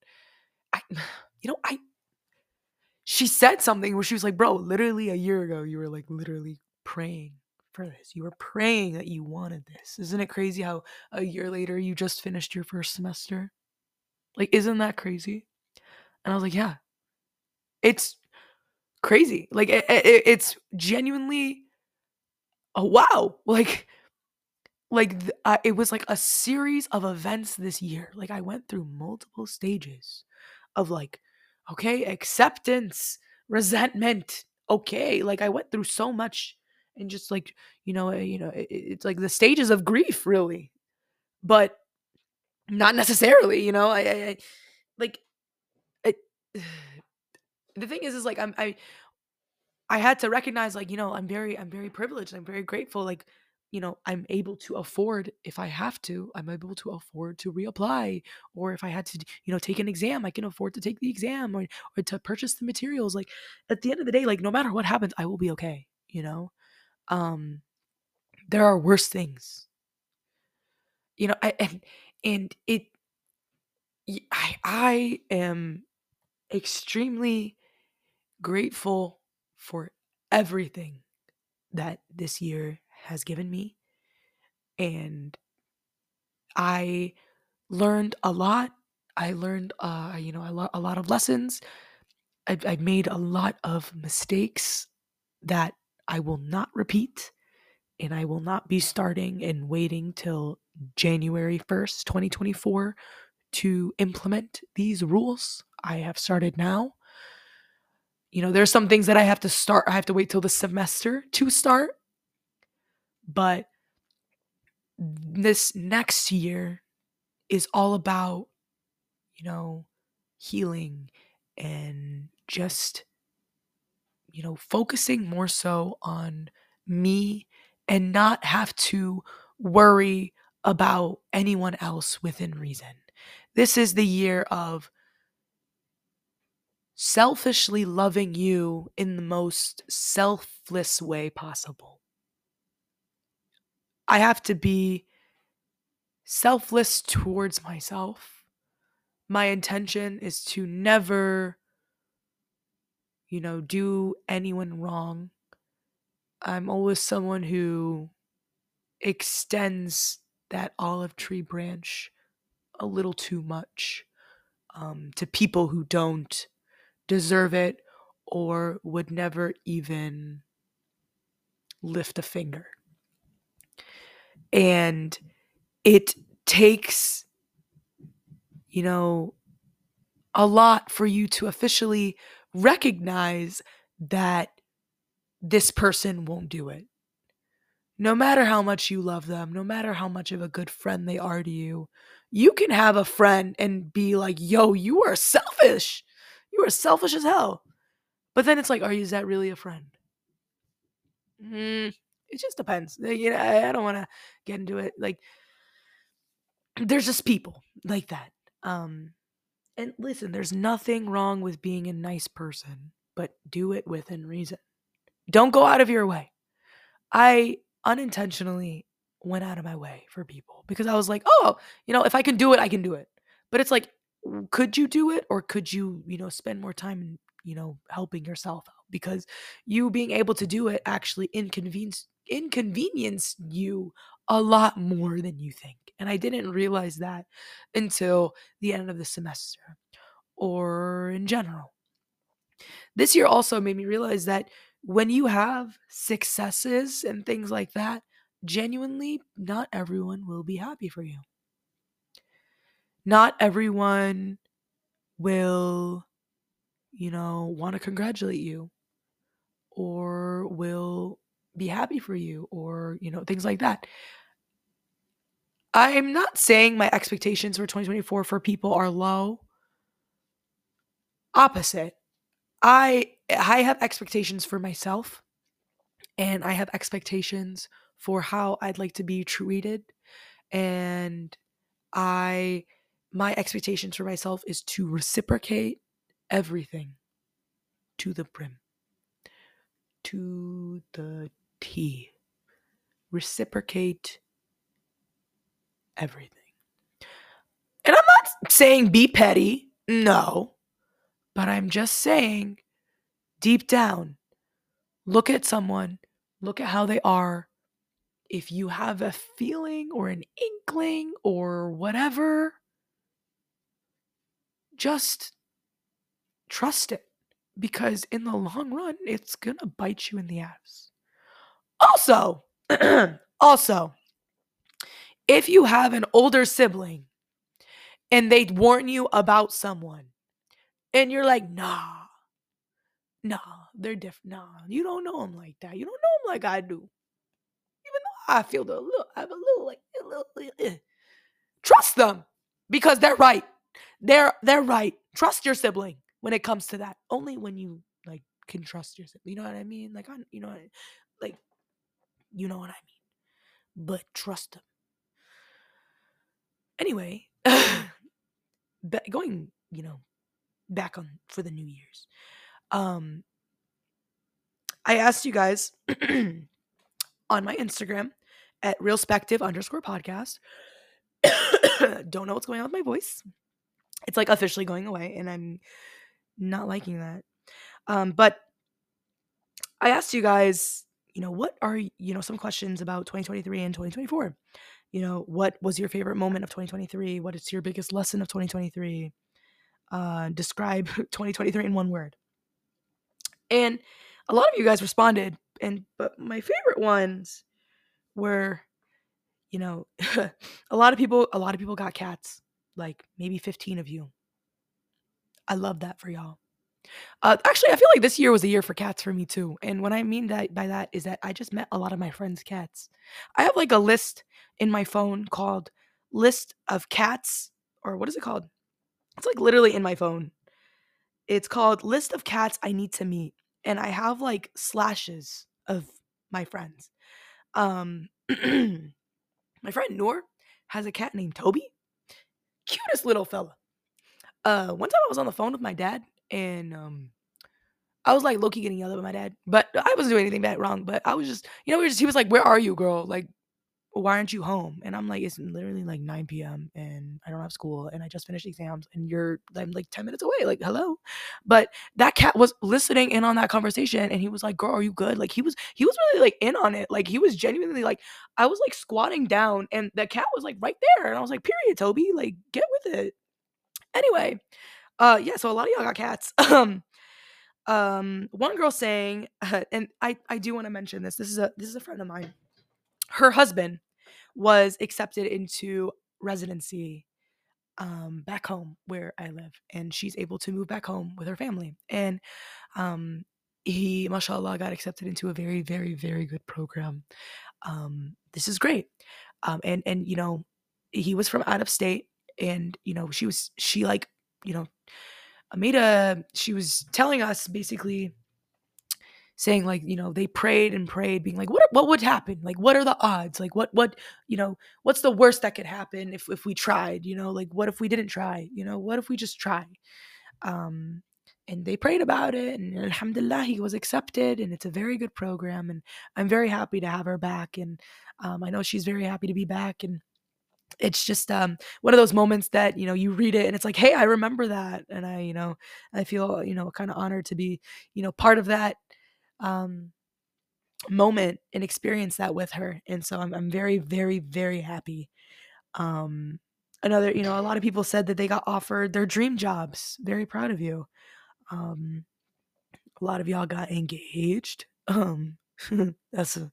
I, you know, I she said something where she was like, bro, literally a year ago, you were like literally praying for this. You were praying that you wanted this. Isn't it crazy how a year later you just finished your first semester? Like, isn't that crazy? And I was like, yeah, it's crazy. Like, it, it, it's genuinely a wow. Like, like uh, it was like a series of events this year. Like, I went through multiple stages of like, okay, acceptance, resentment. Okay, like I went through so much and just like you know eh, you know it, it's like the stages of grief really but not necessarily you know i, I, I like I, the thing is is like i'm i I had to recognize like, you know, I'm very I'm very privileged. I'm very grateful like, you know, I'm able to afford if I have to, I'm able to afford to reapply or if I had to, you know, take an exam, I can afford to take the exam or or to purchase the materials. Like at the end of the day, like no matter what happens, I will be okay, you know? Um there are worse things. You know, I, and and it I I am extremely grateful for everything that this year has given me. And I learned a lot. I learned, uh, you know, a lot, a lot of lessons. I've, I've made a lot of mistakes that I will not repeat. And I will not be starting and waiting till January 1st, 2024 to implement these rules. I have started now. You know, there's some things that I have to start, I have to wait till the semester to start. But this next year is all about, you know, healing and just, you know, focusing more so on me and not have to worry about anyone else within reason. This is the year of selfishly loving you in the most selfless way possible. I have to be selfless towards myself. My intention is to never, you know, do anyone wrong. I'm always someone who extends that olive tree branch a little too much um, to people who don't deserve it or would never even lift a finger. And it takes, you know, a lot for you to officially recognize that this person won't do it. No matter how much you love them, no matter how much of a good friend they are to you, you can have a friend and be like, yo, you are selfish. You are selfish as hell. But then it's like, are you, is that really a friend? Mm, it just depends. You know, I, I don't want to get into it. Like, there's just people like that. Um, and listen, there's nothing wrong with being a nice person, but do it within reason. Don't go out of your way. I unintentionally went out of my way for people because I was like, oh, you know, if I can do it, I can do it. But it's like, could you do it or could you, you know, spend more time, you know, helping yourself out? Because you being able to do it actually inconvenience inconvenience you a lot more than you think. And I didn't realize that until the end of the semester or in general. This year also made me realize that when you have successes and things like that, genuinely, not everyone will be happy for you. Not everyone will, you know, want to congratulate you or will be happy for you or, you know, things like that. I'm not saying my expectations for 2024 for people are low. Opposite. I I have expectations for myself and I have expectations for how I'd like to be treated and I my expectations for myself is to reciprocate everything to the brim to the reciprocate everything. And I'm not saying be petty no but I'm just saying deep down look at someone look at how they are. If you have a feeling or an inkling or whatever, just trust it because in the long run, it's going to bite you in the ass. Also, also, if you have an older sibling and they warn you about someone and you're like, nah, nah, they're different. Nah, you don't know them like that. You don't know them like I do. Even though I feel the little, I have a little like a little, uh, trust them because they're right. They're they're right. Trust your sibling when it comes to that. Only when you like can trust yourself. You know what I mean? Like on you know I, like you know what I mean. But trust them. Anyway, going, you know, back on for the New Year's. Um I asked you guys on my Instagram at realspective underscore podcast. Don't know what's going on with my voice. It's like officially going away, and I'm not liking that. Um, but I asked you guys, you know, what are you know some questions about 2023 and 2024. You know, what was your favorite moment of 2023? What is your biggest lesson of 2023? Uh, describe 2023 in one word. And a lot of you guys responded, and but my favorite ones were, you know, a lot of people. A lot of people got cats. Like maybe 15 of you. I love that for y'all. Uh, actually, I feel like this year was a year for cats for me too. And what I mean that by that is that I just met a lot of my friends' cats. I have like a list in my phone called "List of Cats," or what is it called? It's like literally in my phone. It's called "List of Cats I Need to Meet," and I have like slashes of my friends. Um, my friend Noor has a cat named Toby. Cutest little fella. Uh, one time I was on the phone with my dad and um I was like Loki getting yelled at by my dad, but I wasn't doing anything bad wrong. But I was just, you know, we just, he was like, "Where are you, girl? Like, why aren't you home?" And I'm like, "It's literally like 9 p.m. and I don't have school and I just finished exams and you're I'm like 10 minutes away. Like, hello." But that cat was listening in on that conversation and he was like, "Girl, are you good?" Like he was he was really like in on it. Like he was genuinely like I was like squatting down and the cat was like right there and I was like, "Period, Toby. Like, get with it." Anyway, uh, yeah, so a lot of y'all got cats. um, um, one girl saying, uh, and I I do want to mention this. This is a this is a friend of mine. Her husband was accepted into residency um back home where I live and she's able to move back home with her family and um he mashallah got accepted into a very very very good program um this is great um and and you know he was from out of state and you know she was she like you know amita she was telling us basically saying like you know they prayed and prayed being like what what would happen? Like what are the odds? Like what what you know what's the worst that could happen if if we tried you know? Like what if we didn't try? You know what if we just try? Um and they prayed about it and alhamdulillah he was accepted and it's a very good program and i'm very happy to have her back and um, i know she's very happy to be back and it's just um, one of those moments that you know you read it and it's like hey i remember that. And i you know i feel you know kind of honored to be you know part of that um, moment and experience that with her. And so i'm, I'm very very very happy. Um, another you know a lot of people said that they got offered their dream jobs. Very proud of you. Um, a lot of y'all got engaged. Um, that's a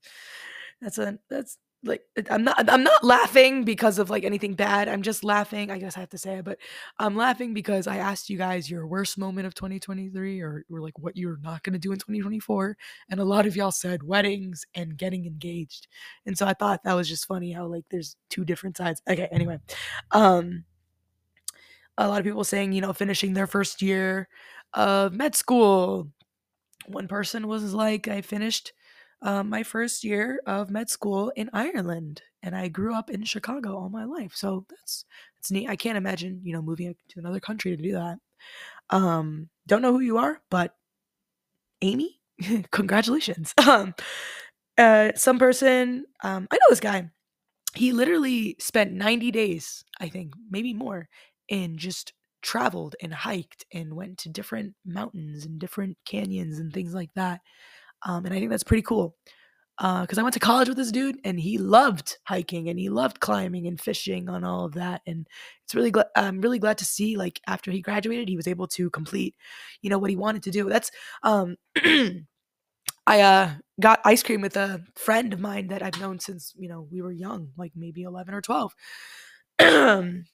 that's a that's like I'm not I'm not laughing because of like anything bad. I'm just laughing. I guess I have to say it, but I'm laughing because I asked you guys your worst moment of 2023 or, or like what you're not gonna do in 2024. And a lot of y'all said weddings and getting engaged. And so I thought that was just funny how like there's two different sides. Okay, anyway. Um a lot of people saying, you know, finishing their first year of med school. One person was like, I finished um, my first year of med school in Ireland, and I grew up in Chicago all my life. So that's that's neat. I can't imagine you know moving to another country to do that. Um, don't know who you are, but Amy, congratulations. Um, uh, some person, um, I know this guy. He literally spent 90 days, I think, maybe more, and just traveled and hiked and went to different mountains and different canyons and things like that um, and I think that's pretty cool. Because uh, I went to college with this dude, and he loved hiking, and he loved climbing and fishing on all of that. And it's really, glad I'm really glad to see, like after he graduated, he was able to complete, you know, what he wanted to do. That's, um, I uh, got ice cream with a friend of mine that I've known since you know we were young, like maybe eleven or twelve. and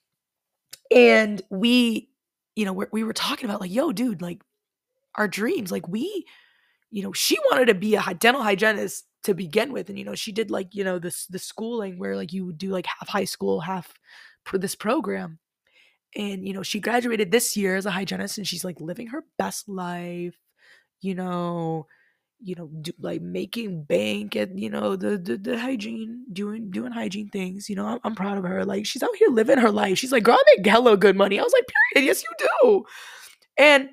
we, you know, we were talking about like, yo, dude, like our dreams, like we you know, she wanted to be a dental hygienist to begin with, and you know, she did like you know this the schooling where like you would do like half high school, half for this program, and you know, she graduated this year as a hygienist, and she's like living her best life. you know, you know, do, like making bank and you know the, the the hygiene, doing doing hygiene things. You know, I'm, I'm proud of her. Like she's out here living her life. She's like, girl, I make hella good money. I was like, period. Yes, you do. And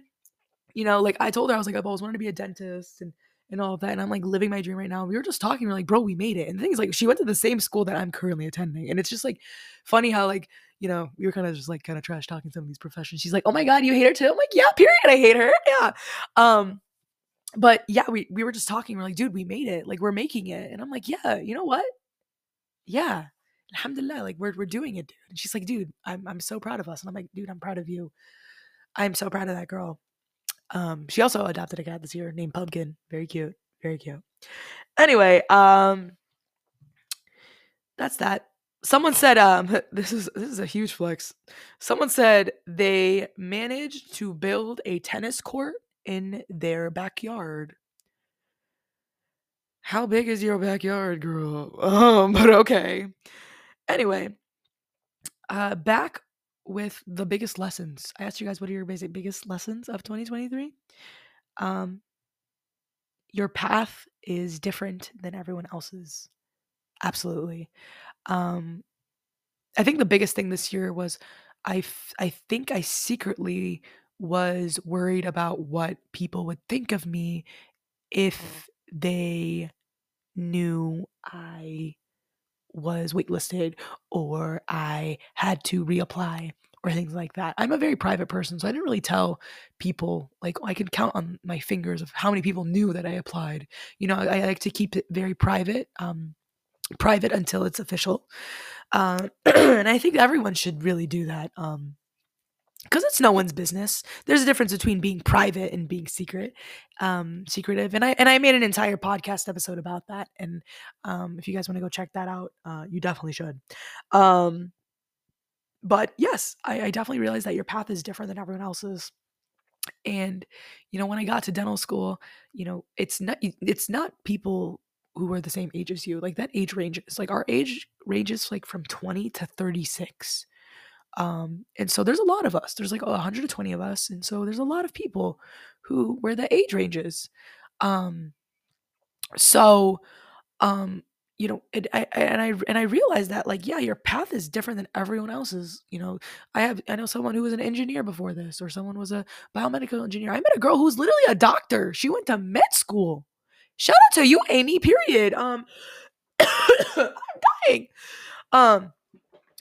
you know, like I told her, I was like, I've always wanted to be a dentist and and all of that. And I'm like living my dream right now. We were just talking. We are like, bro, we made it. And the thing is, like, she went to the same school that I'm currently attending. And it's just like funny how, like, you know, we were kind of just like kind of trash talking some of these professions. She's like, oh my God, you hate her too? I'm like, yeah, period. I hate her. Yeah. Um, but yeah, we we were just talking. We're like, dude, we made it. Like, we're making it. And I'm like, yeah, you know what? Yeah. Alhamdulillah, like we're we're doing it, dude. And she's like, dude, I'm I'm so proud of us. And I'm like, dude, I'm proud of you. I'm so proud of that girl. Um, she also adopted a cat this year named Pumpkin. Very cute. Very cute. Anyway, um, that's that. Someone said, um, this is this is a huge flex. Someone said they managed to build a tennis court in their backyard. How big is your backyard, girl? Um, but okay. Anyway, uh, back with the biggest lessons. I asked you guys what are your basic biggest lessons of 2023. Um, your path is different than everyone else's. Absolutely. Um, I think the biggest thing this year was I, f- I think I secretly was worried about what people would think of me if they knew I was waitlisted or I had to reapply or things like that. I'm a very private person, so I didn't really tell people like I can count on my fingers of how many people knew that I applied. You know, I, I like to keep it very private, um, private until it's official. Uh, and I think everyone should really do that. Um, because it's no one's business. There's a difference between being private and being secret, um, secretive. And I and I made an entire podcast episode about that. And um, if you guys want to go check that out, uh, you definitely should. Um, but yes, I, I definitely realized that your path is different than everyone else's. And you know, when I got to dental school, you know, it's not it's not people who are the same age as you. Like that age range is like our age ranges like from 20 to 36 um, and so there's a lot of us. There's like 120 of us, and so there's a lot of people who where the age ranges. Um, so, um, you know, and I and I and I realized that like yeah, your path is different than everyone else's. You know, I have I know someone who was an engineer before this, or someone was a biomedical engineer. I met a girl who was literally a doctor. She went to med school. Shout out to you, Amy. Period. Um, I'm dying. Um,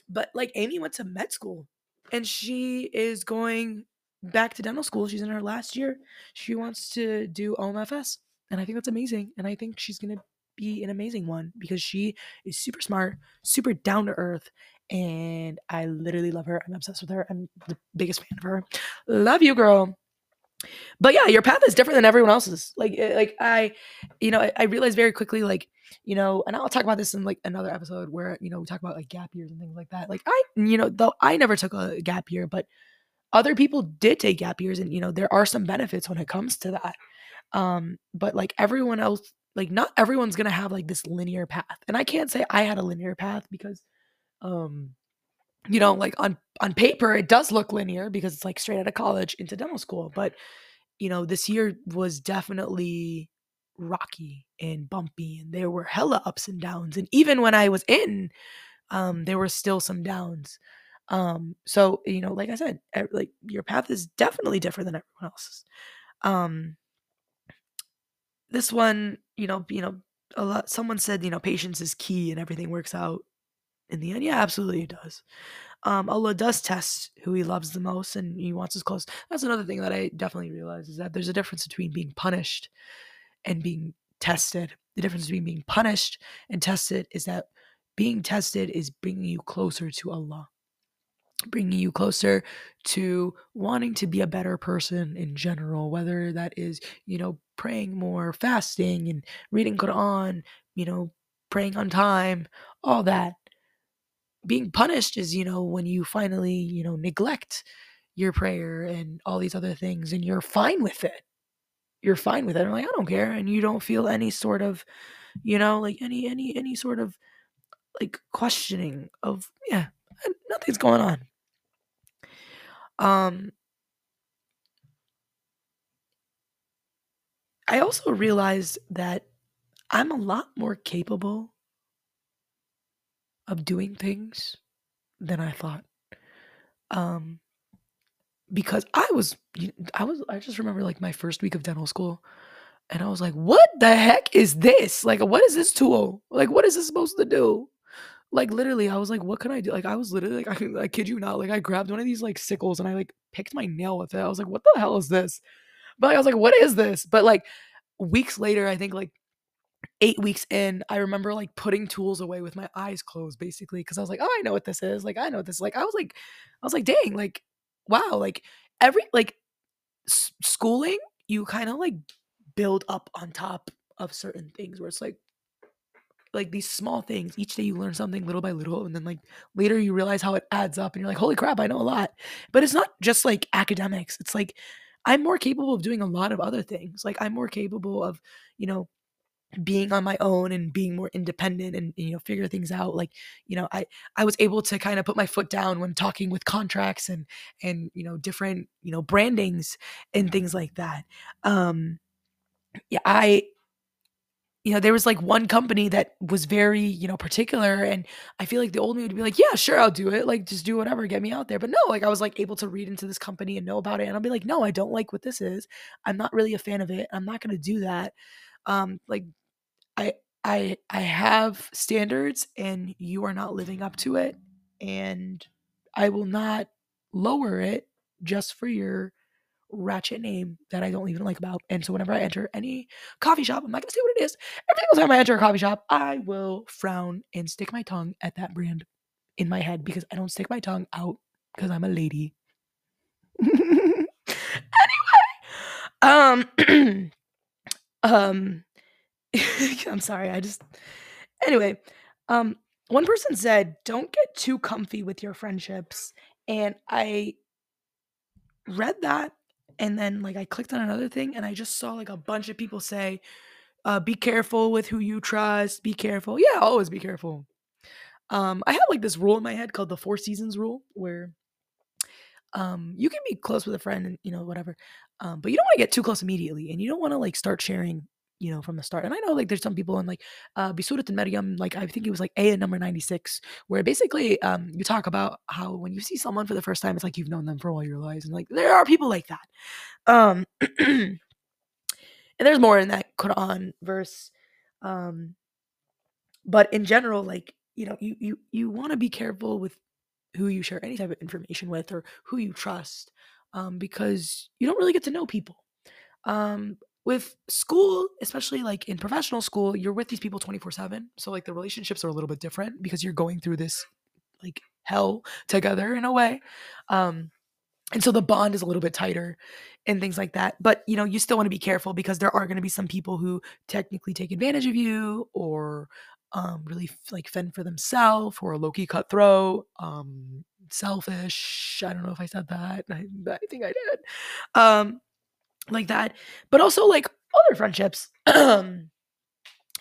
but like Amy went to med school and she is going back to dental school. She's in her last year. She wants to do OMFS. And I think that's amazing. And I think she's going to be an amazing one because she is super smart, super down to earth. And I literally love her. I'm obsessed with her. I'm the biggest fan of her. Love you, girl but yeah your path is different than everyone else's. Like eh, like i you know I, I, realized very quickly like you know and i'll talk about this in like another episode where you know we talk about like gap years and things like that. Like i you know though i never took a gap year but other people did take gap years and you know there are some benefits when it comes to that. Um but like everyone else like not everyone's gonna have like this linear path. And i can't say i had a linear path because um you know, like on on paper it does look linear because it's like straight out of college into dental school, but you know, this year was definitely rocky and bumpy and there were hella ups and downs and even when I was in um there were still some downs. Um so, you know, like I said, like your path is definitely different than everyone else's. Um this one, you know, you know, a lot someone said, you know, patience is key and everything works out in the end, yeah, absolutely it does. Um, Allah does test who he loves the most and he wants us close. That's another thing that I definitely realize is that there's a difference between being punished and being tested. The difference between being punished and tested is that being tested is bringing you closer to Allah, bringing you closer to wanting to be a better person in general, whether that is, you know, praying more, fasting, and reading Quran, you know, praying on time, all that being punished is, you know, when you finally, you know, neglect your prayer and all these other things and you're fine with it. You're fine with it. I'm like, I don't care. And you don't feel any sort of, you know, like any, any, any sort of like questioning of, yeah, nothing's going on. Um, I also realized that I'm a lot more capable of doing things than I thought. Um, because I was, I was, I just remember like my first week of dental school, and I was like, "What the heck is this? Like, what is this tool? Like, what is this supposed to do?" Like literally, I was like, "What can I do?" Like, I was literally like, I, I kid you not, like I grabbed one of these like sickles and I like picked my nail with it. I was like, "What the hell is this?" But like, I was like, "What is this?" But like weeks later, I think like eight weeks in, I remember like putting tools away with my eyes closed, basically, because I was like, "Oh, I know what this is." Like, I know this is. Like, I was like, I was like, "Dang!" Like, wow! Like every like s- schooling, you kind of like build up on top of certain things where it's like like these small things each day you learn something little by little and then like later you realize how it adds up and you're like holy crap i know a lot but it's not just like academics it's like i'm more capable of doing a lot of other things like i'm more capable of you know being on my own and being more independent and you know figure things out like you know i i was able to kind of put my foot down when talking with contracts and and you know different you know brandings and things like that um yeah i you know, there was like one company that was very, you know, particular. And I feel like the old me would be like, yeah, sure, I'll do it. Like, just do whatever, get me out there. But no, like I was like able to read into this company and know about it. And I'll be like, no, I don't like what this is. I'm not really a fan of it. I'm not going to do that. Um, like I, I, I have standards and you are not living up to it. And I will not lower it just for your ratchet name that I don't even like about. And so whenever I enter any coffee shop, I'm not gonna say what it is. Every single time I enter a coffee shop, I will frown and stick my tongue at that brand in my head because I don't stick my tongue out because I'm a lady. anyway, um, um, I'm sorry. I just anyway, um, one person said, "Don't get too comfy with your friendships," and I read that and then like I clicked on another thing and I just saw like a bunch of people say, uh, be careful with who you trust, be careful. Yeah, always be careful. Um, I have like this rule in my head called the four seasons rule where um you can be close with a friend and you know, whatever. Um, but you don't want to get too close immediately and you don't want to like start sharing you know, from the start. And I know like there's some people in like uh Bisurat and Maryam, like I think it was like A number 96, where basically um you talk about how when you see someone for the first time, it's like you've known them for all your lives. And like there are people like that. Um and there's more in that Quran verse. Um but in general, like, you know, you you you want to be careful with who you share any type of information with or who you trust. Um, because you don't really get to know people um, with school, especially like in professional school, you're with these people 24 7. So, like, the relationships are a little bit different because you're going through this like hell together in a way. Um, and so the bond is a little bit tighter and things like that. But, you know, you still want to be careful because there are going to be some people who technically take advantage of you or um, really like fend for themselves or low key cutthroat, um, selfish. I don't know if I said that. I, I think I did. Um, like that. But also like other friendships.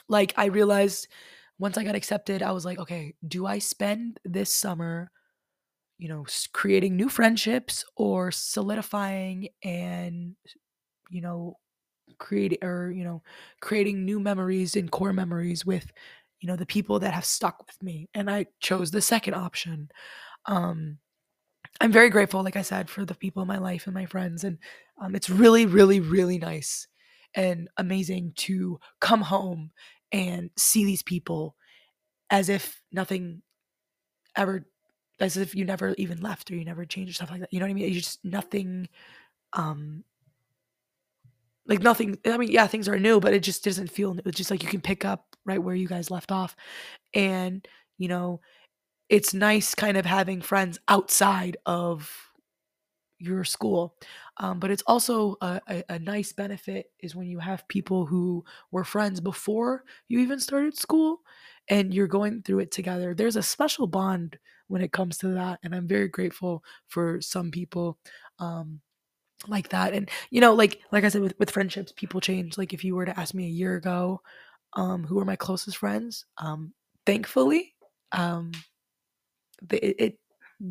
like I realized once I got accepted, I was like, okay, do I spend this summer, you know, creating new friendships or solidifying and, you know, creating or, you know, creating new memories and core memories with, you know, the people that have stuck with me. And I chose the second option. Um, I'm very grateful, like I said, for the people in my life and my friends. And um, it's really, really, really nice and amazing to come home and see these people as if nothing ever, as if you never even left or you never changed or stuff like that. You know what I mean? You just nothing, um, like nothing. I mean, yeah, things are new, but it just doesn't feel. new. It's just like you can pick up right where you guys left off, and you know, it's nice kind of having friends outside of your school. Um, but it's also a, a, a nice benefit is when you have people who were friends before you even started school and you're going through it together. There's a special bond when it comes to that. And I'm very grateful for some people um, like that. And, you know, like, like I said, with, with friendships, people change. Like if you were to ask me a year ago, um, who are my closest friends, um, thankfully, um, it, it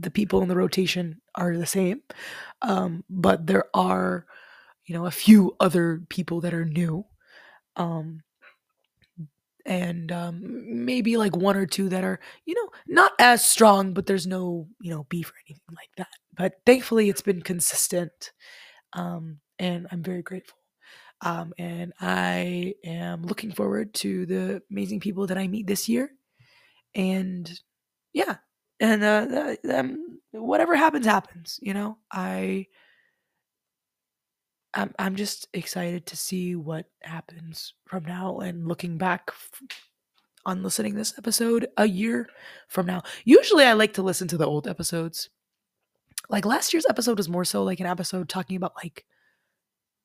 the people in the rotation are the same um, but there are you know, a few other people that are new. Um, and um, maybe like one or two that are, you know, not as strong, but there's no, you know, beef or anything like that. But thankfully, it's been consistent. Um, and I'm very grateful. Um, and I am looking forward to the amazing people that I meet this year. And yeah, and uh, whatever happens, happens. You know, I I'm I'm just excited to see what happens from now and looking back f- on listening this episode a year from now. Usually, I like to listen to the old episodes. Like last year's episode was more so like an episode talking about like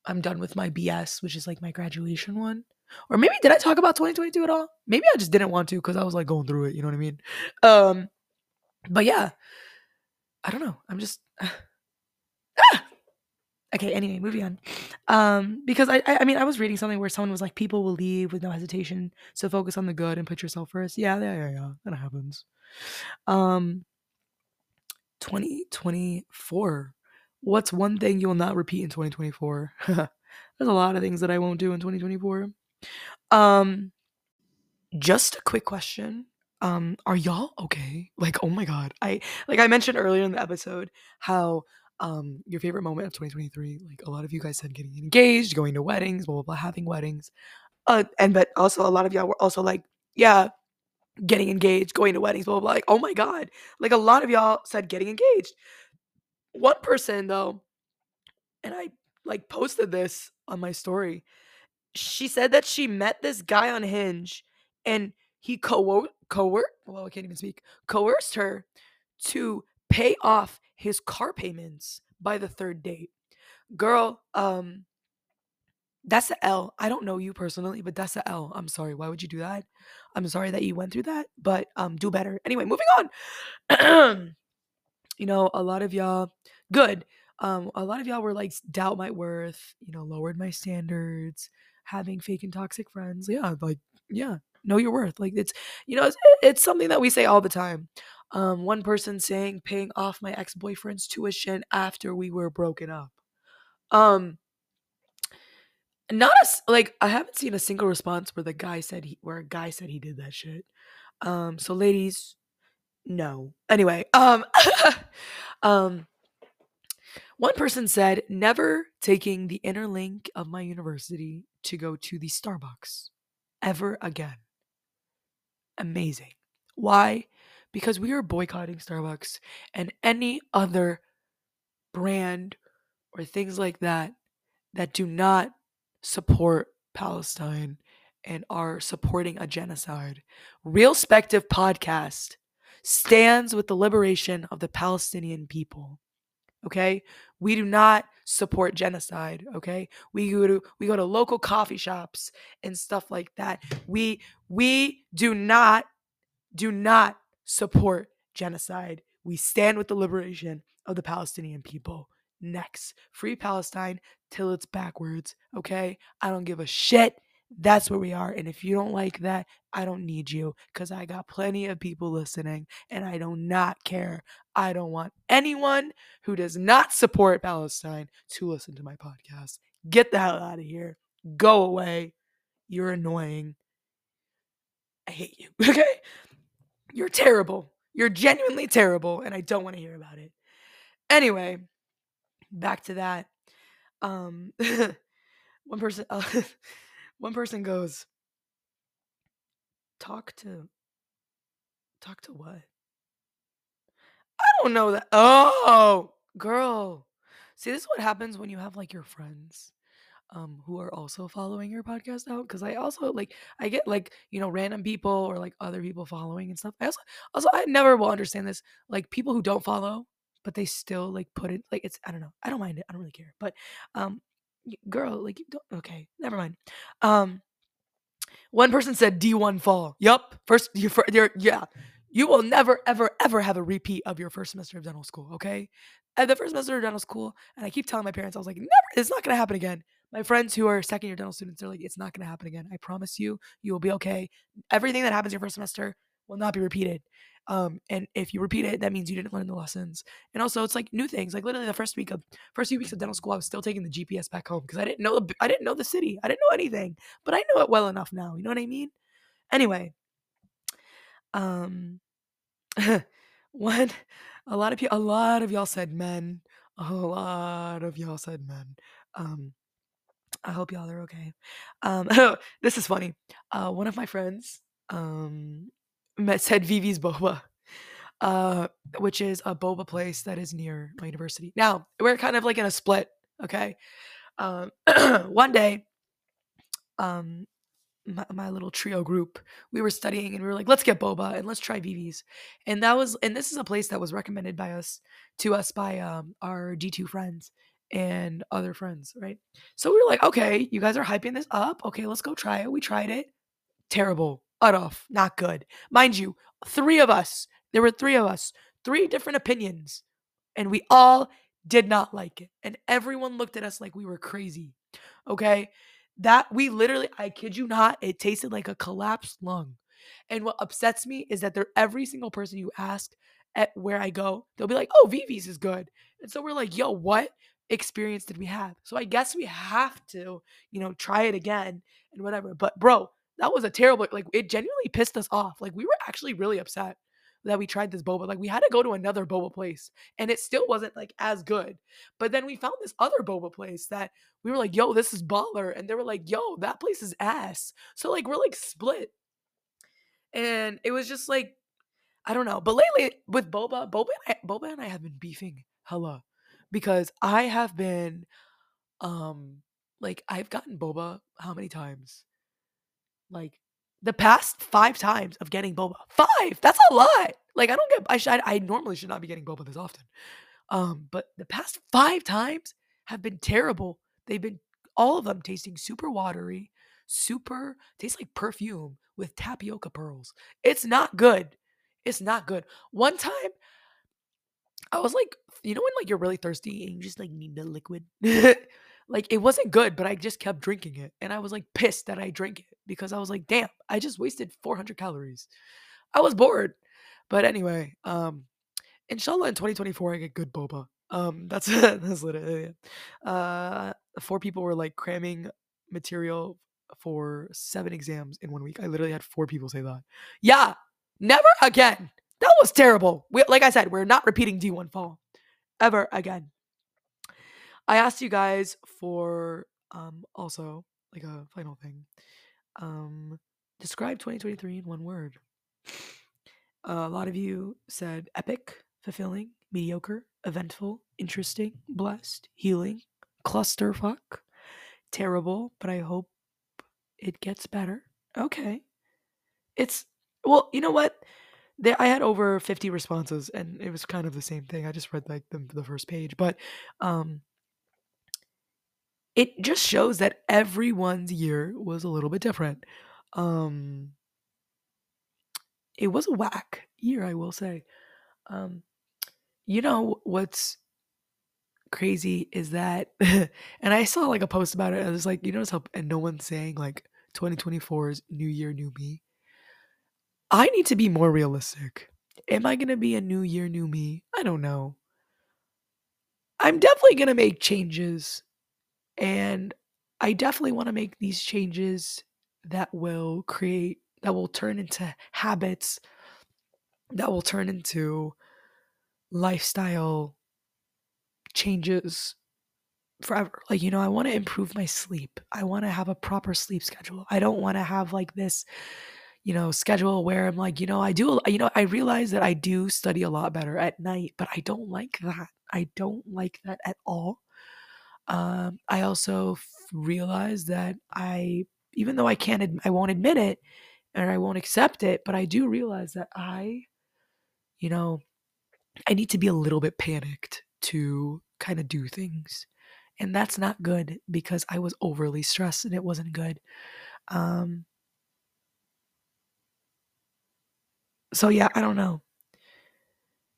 I'm done with my BS, which is like my graduation one. Or maybe did I talk about 2022 at all? Maybe I just didn't want to because I was like going through it. You know what I mean? Um, but yeah, I don't know. I'm just ah! okay. Anyway, moving on. Um, because I, I, I mean, I was reading something where someone was like, people will leave with no hesitation, so focus on the good and put yourself first. Yeah, yeah, yeah, yeah. That happens. Um, 2024. What's one thing you will not repeat in 2024? There's a lot of things that I won't do in 2024. Um, just a quick question. Um, are y'all okay? Like, oh my god. I like I mentioned earlier in the episode how um your favorite moment of 2023, like a lot of you guys said getting engaged, going to weddings, blah blah blah, having weddings. Uh, and but also a lot of y'all were also like, yeah, getting engaged, going to weddings, blah blah blah. Like, oh my god. Like a lot of y'all said getting engaged. One person though, and I like posted this on my story. She said that she met this guy on Hinge and he co coer well, I can't even speak, coerced her to pay off his car payments by the third date. Girl, um that's a L. I don't know you personally, but that's a L. I'm sorry. Why would you do that? I'm sorry that you went through that, but um do better. Anyway, moving on. you know, a lot of y'all good. Um a lot of y'all were like doubt my worth, you know, lowered my standards, having fake and toxic friends. Yeah, like yeah, know your worth. Like it's you know, it's, it's something that we say all the time. Um one person saying paying off my ex-boyfriend's tuition after we were broken up. Um not a like I haven't seen a single response where the guy said he where a guy said he did that shit. Um so ladies, no. Anyway, um um one person said never taking the inner link of my university to go to the Starbucks ever again. Amazing. Why? Because we are boycotting Starbucks and any other brand or things like that that do not support Palestine and are supporting a genocide. Realspective podcast stands with the liberation of the Palestinian people. Okay? We do not support genocide, okay? We go to we go to local coffee shops and stuff like that. We we do not do not support genocide. We stand with the liberation of the Palestinian people. Next, free Palestine till it's backwards, okay? I don't give a shit. That's where we are. And if you don't like that, I don't need you because I got plenty of people listening and I do not care. I don't want anyone who does not support Palestine to listen to my podcast. Get the hell out of here. Go away. You're annoying. I hate you. Okay? You're terrible. You're genuinely terrible and I don't want to hear about it. Anyway, back to that. Um one person uh, one person goes talk to talk to what? I don't know that. Oh, girl. See, this is what happens when you have like your friends um who are also following your podcast out cuz I also like I get like, you know, random people or like other people following and stuff. I also also I never will understand this like people who don't follow but they still like put it like it's I don't know. I don't mind it. I don't really care. But um girl, like okay, never mind. Um one person said D1 fall. Yup. First you you're yeah. You will never ever ever have a repeat of your first semester of dental school, okay? At the first semester of dental school, and I keep telling my parents, I was like, never, it's not gonna happen again. My friends who are second year dental students, they're like, it's not gonna happen again. I promise you, you will be okay. Everything that happens your first semester will not be repeated. Um, and if you repeat it, that means you didn't learn the lessons. And also, it's like new things. Like literally, the first week of first few weeks of dental school, I was still taking the GPS back home because I didn't know the I didn't know the city. I didn't know anything, but I know it well enough now. You know what I mean? Anyway, um, one, a lot of people, a lot of y'all said men. A lot of y'all said men. Um, I hope y'all are okay. Um, this is funny. Uh, one of my friends, um, said Vivi's Boba, uh, which is a boba place that is near my university. Now we're kind of like in a split. Okay. Um, one day, um, my, my, little trio group, we were studying and we were like, let's get boba and let's try Vivi's. And that was, and this is a place that was recommended by us to us by um, our D two friends and other friends, right? So we were like, okay, you guys are hyping this up. Okay, let's go try it. We tried it. Terrible. Utoff. Not good. Mind you, three of us, there were three of us, three different opinions, and we all did not like it. And everyone looked at us like we were crazy. Okay. That we literally, I kid you not, it tasted like a collapsed lung. And what upsets me is that every single person you ask at where I go, they'll be like, oh, Vivi's is good. And so we're like, yo, what? experience did we have? So I guess we have to, you know, try it again and whatever. But bro, that was a terrible like it genuinely pissed us off. Like we were actually really upset that we tried this boba. Like we had to go to another boba place and it still wasn't like as good. But then we found this other boba place that we were like, "Yo, this is baller." And they were like, "Yo, that place is ass." So like we're like split. And it was just like I don't know. But lately with boba, boba and I, boba and I have been beefing hella because I have been um like I've gotten boba how many times? Like the past 5 times of getting boba. 5. That's a lot. Like I don't get I should I normally should not be getting boba this often. Um but the past 5 times have been terrible. They've been all of them tasting super watery, super tastes like perfume with tapioca pearls. It's not good. It's not good. One time I was like, you know when like you're really thirsty and you just like need the liquid? like it wasn't good, but I just kept drinking it. And I was like pissed that I drank it because I was like, damn, I just wasted 400 calories. I was bored. But anyway, um inshallah in 2024 I get good boba. Um that's that's literally it. Uh four people were like cramming material for seven exams in one week. I literally had four people say that. Yeah, never again. That was terrible. We, like I said, we're not repeating D1 fall ever again. I asked you guys for um also like a final thing. Um describe 2023 in one word. Uh, a lot of you said epic, fulfilling, mediocre, eventful, interesting, blessed, healing, clusterfuck, terrible, but I hope it gets better. Okay. It's well, you know what? there I had over 50 responses and it was kind of the same thing. I just read like the, the first page, but um it just shows that everyone's year was a little bit different. Um it was a whack year, I will say. Um you know what's crazy is that and I saw like a post about it I was like you notice how and no one's saying like 2024 is new year new me I need to be more realistic. Am I going to be a new year, new me? I don't know. I'm definitely going to make changes. And I definitely want to make these changes that will create, that will turn into habits, that will turn into lifestyle changes forever. Like, you know, I want to improve my sleep. I want to have a proper sleep schedule. I don't want to have like this you know, schedule where I'm like, you know, I do, you know, I realize that I do study a lot better at night, but I don't like that. I don't like that at all. Um, I also f- realize that I, even though I can't, ad- I won't admit it and I won't accept it, but I do realize that I, you know, I need to be a little bit panicked to kind of do things. And that's not good because I was overly stressed and it wasn't good. Um, so yeah, I don't know.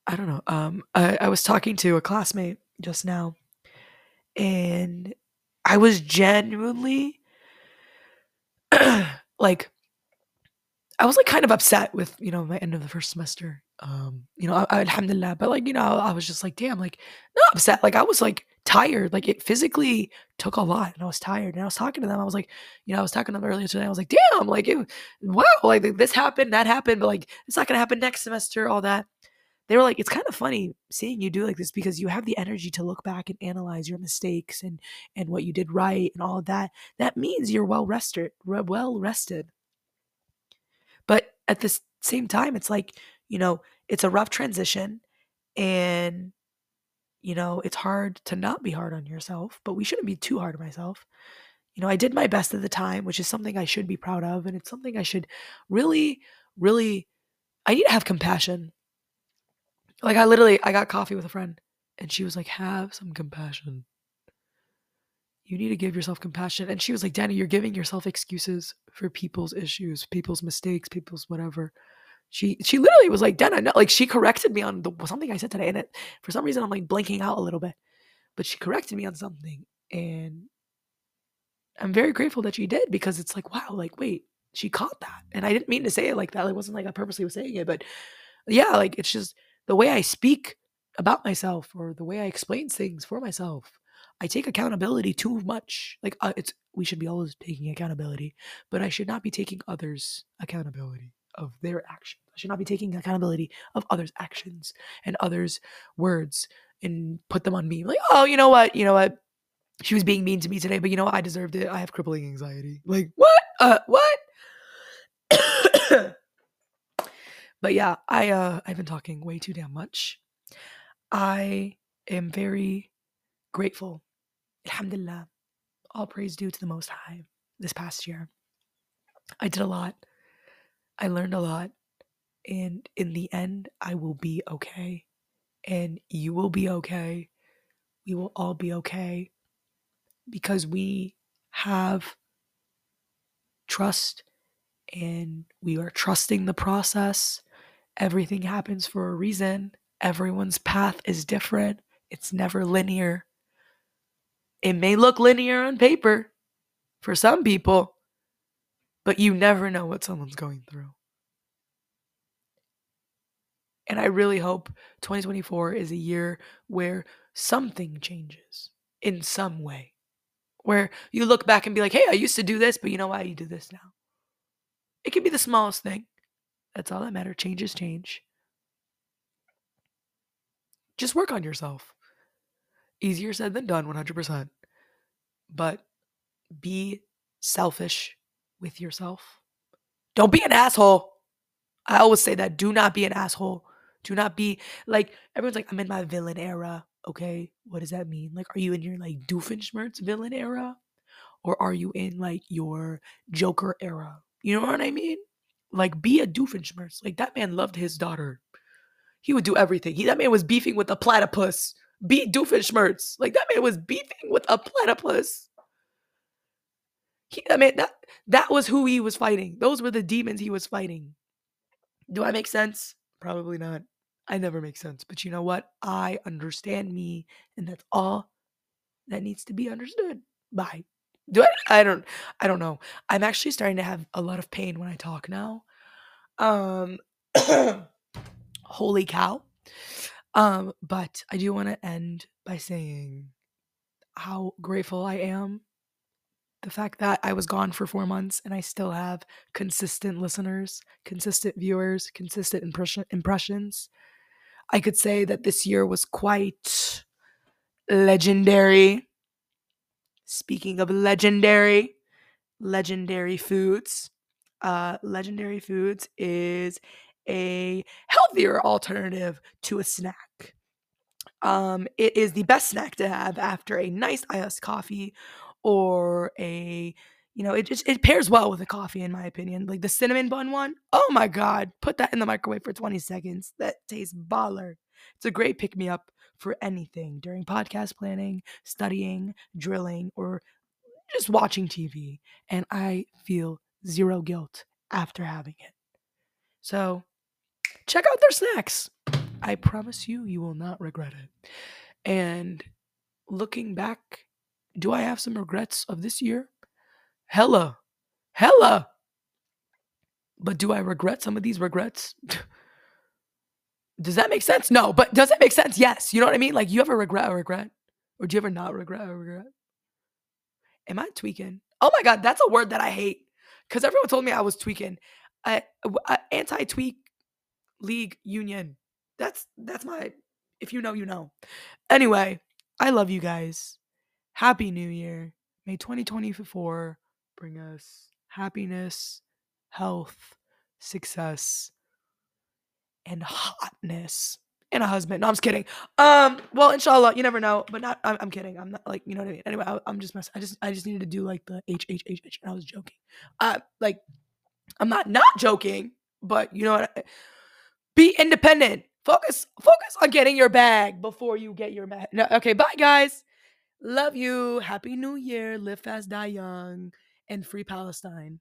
I don't know. Um, I, I was talking to a classmate just now, and I was genuinely like, I was like kind of upset with, you know, my end of the first semester. Um, you know, I, alhamdulillah, but like, you know, I was just like, damn, like not upset. Like I was like tired. Like it physically took a lot and I was tired. And I was talking to them. I was like, you know, I was talking to them earlier today. I was like, damn, like it, wow, like this happened, that happened, but like it's not gonna happen next semester, all that. They were like, it's kind of funny seeing you do like this because you have the energy to look back and analyze your mistakes and and what you did right and all of that. That means you're well rested, well rested. But at the same time, it's like, you know, it's a rough transition and, you know, it's hard to not be hard on yourself, but we shouldn't be too hard on myself. You know, I did my best at the time, which is something I should be proud of. And it's something I should really, really, I need to have compassion. Like, I literally, I got coffee with a friend and she was like, have some compassion you need to give yourself compassion. And she was like, Danny, you're giving yourself excuses for people's issues, people's mistakes, people's whatever. She she literally was like, Dana, no, like she corrected me on the, something I said today. And it, for some reason, I'm like blinking out a little bit. But she corrected me on something. And I'm very grateful that she did because it's like, wow, like, wait, she caught that. And I didn't mean to say it like that. It wasn't like I purposely was saying it. But yeah, like it's just the way I speak about myself or the way I explain things for myself I take accountability too much. Like uh, it's we should be always taking accountability, but I should not be taking others' accountability of their actions. I should not be taking accountability of others' actions and others' words and put them on me. Like, oh, you know what? You know what? She was being mean to me today, but you know what? I deserved it. I have crippling anxiety. Like, what? Uh, what? But yeah, I uh I've been talking way too damn much. I am very grateful Alhamdulillah, all praise due to the Most High this past year. I did a lot. I learned a lot. And in the end, I will be okay. And you will be okay. We will all be okay because we have trust and we are trusting the process. Everything happens for a reason. Everyone's path is different, it's never linear. It may look linear on paper for some people, but you never know what someone's going through. And I really hope 2024 is a year where something changes in some way. Where you look back and be like, hey, I used to do this, but you know why you do this now? It can be the smallest thing. That's all that matters. Changes change. Just work on yourself. Easier said than done, 100%. But be selfish with yourself. Don't be an asshole. I always say that. Do not be an asshole. Do not be like everyone's like, I'm in my villain era. Okay, what does that mean? Like, are you in your like Doofenshmirtz villain era? Or are you in like your Joker era? You know what I mean? Like, be a Doofenshmirtz. Like, that man loved his daughter. He would do everything. He that man was beefing with a platypus Be Doofenshmirtz. Like that man was beefing with a platypus. He, I mean that that was who he was fighting. Those were the demons he was fighting. Do I make sense? Probably not. I never make sense. But you know what? I understand me, and that's all that needs to be understood. Bye. Do I? I don't. I don't know. I'm actually starting to have a lot of pain when I talk now. Um. holy cow. Um, but I do want to end by saying how grateful I am. The fact that I was gone for four months and I still have consistent listeners, consistent viewers, consistent impression- impressions. I could say that this year was quite legendary. Speaking of legendary, legendary foods. Uh, legendary foods is a healthier alternative to a snack. Um, it is the best snack to have after a nice iced coffee or a you know, it just it pairs well with a coffee in my opinion. Like the cinnamon bun one, oh my god, put that in the microwave for 20 seconds. That tastes baller. It's a great pick me up for anything during podcast planning, studying, drilling, or just watching TV. And I feel zero guilt after having it. So check out their snacks. I promise you, you will not regret it. And looking back, do I have some regrets of this year? Hella, hella. But do I regret some of these regrets? does that make sense? No, but does it make sense? Yes. You know what I mean? Like you ever regret a regret? Or do you ever not regret a regret? Am I tweaking? Oh my God, that's a word that I hate. Because everyone told me I was tweaking. I, I anti-tweak league union. That's that's my if you know, you know. Anyway, I love you guys. Happy New Year. May 2024 bring us happiness, health, success, and hotness. And a husband. No, I'm just kidding. Um, well, inshallah, you never know, but not. I'm, I'm kidding. I'm not like you know what I mean. Anyway, I, am just messing. I just, I just needed to do like the H H H H, and I was joking. Uh, like, I'm not not joking, but you know what? Be independent. Focus, focus on getting your bag before you get your bag. No, okay, bye guys. Love you. Happy New Year. Live fast, die young, and free Palestine.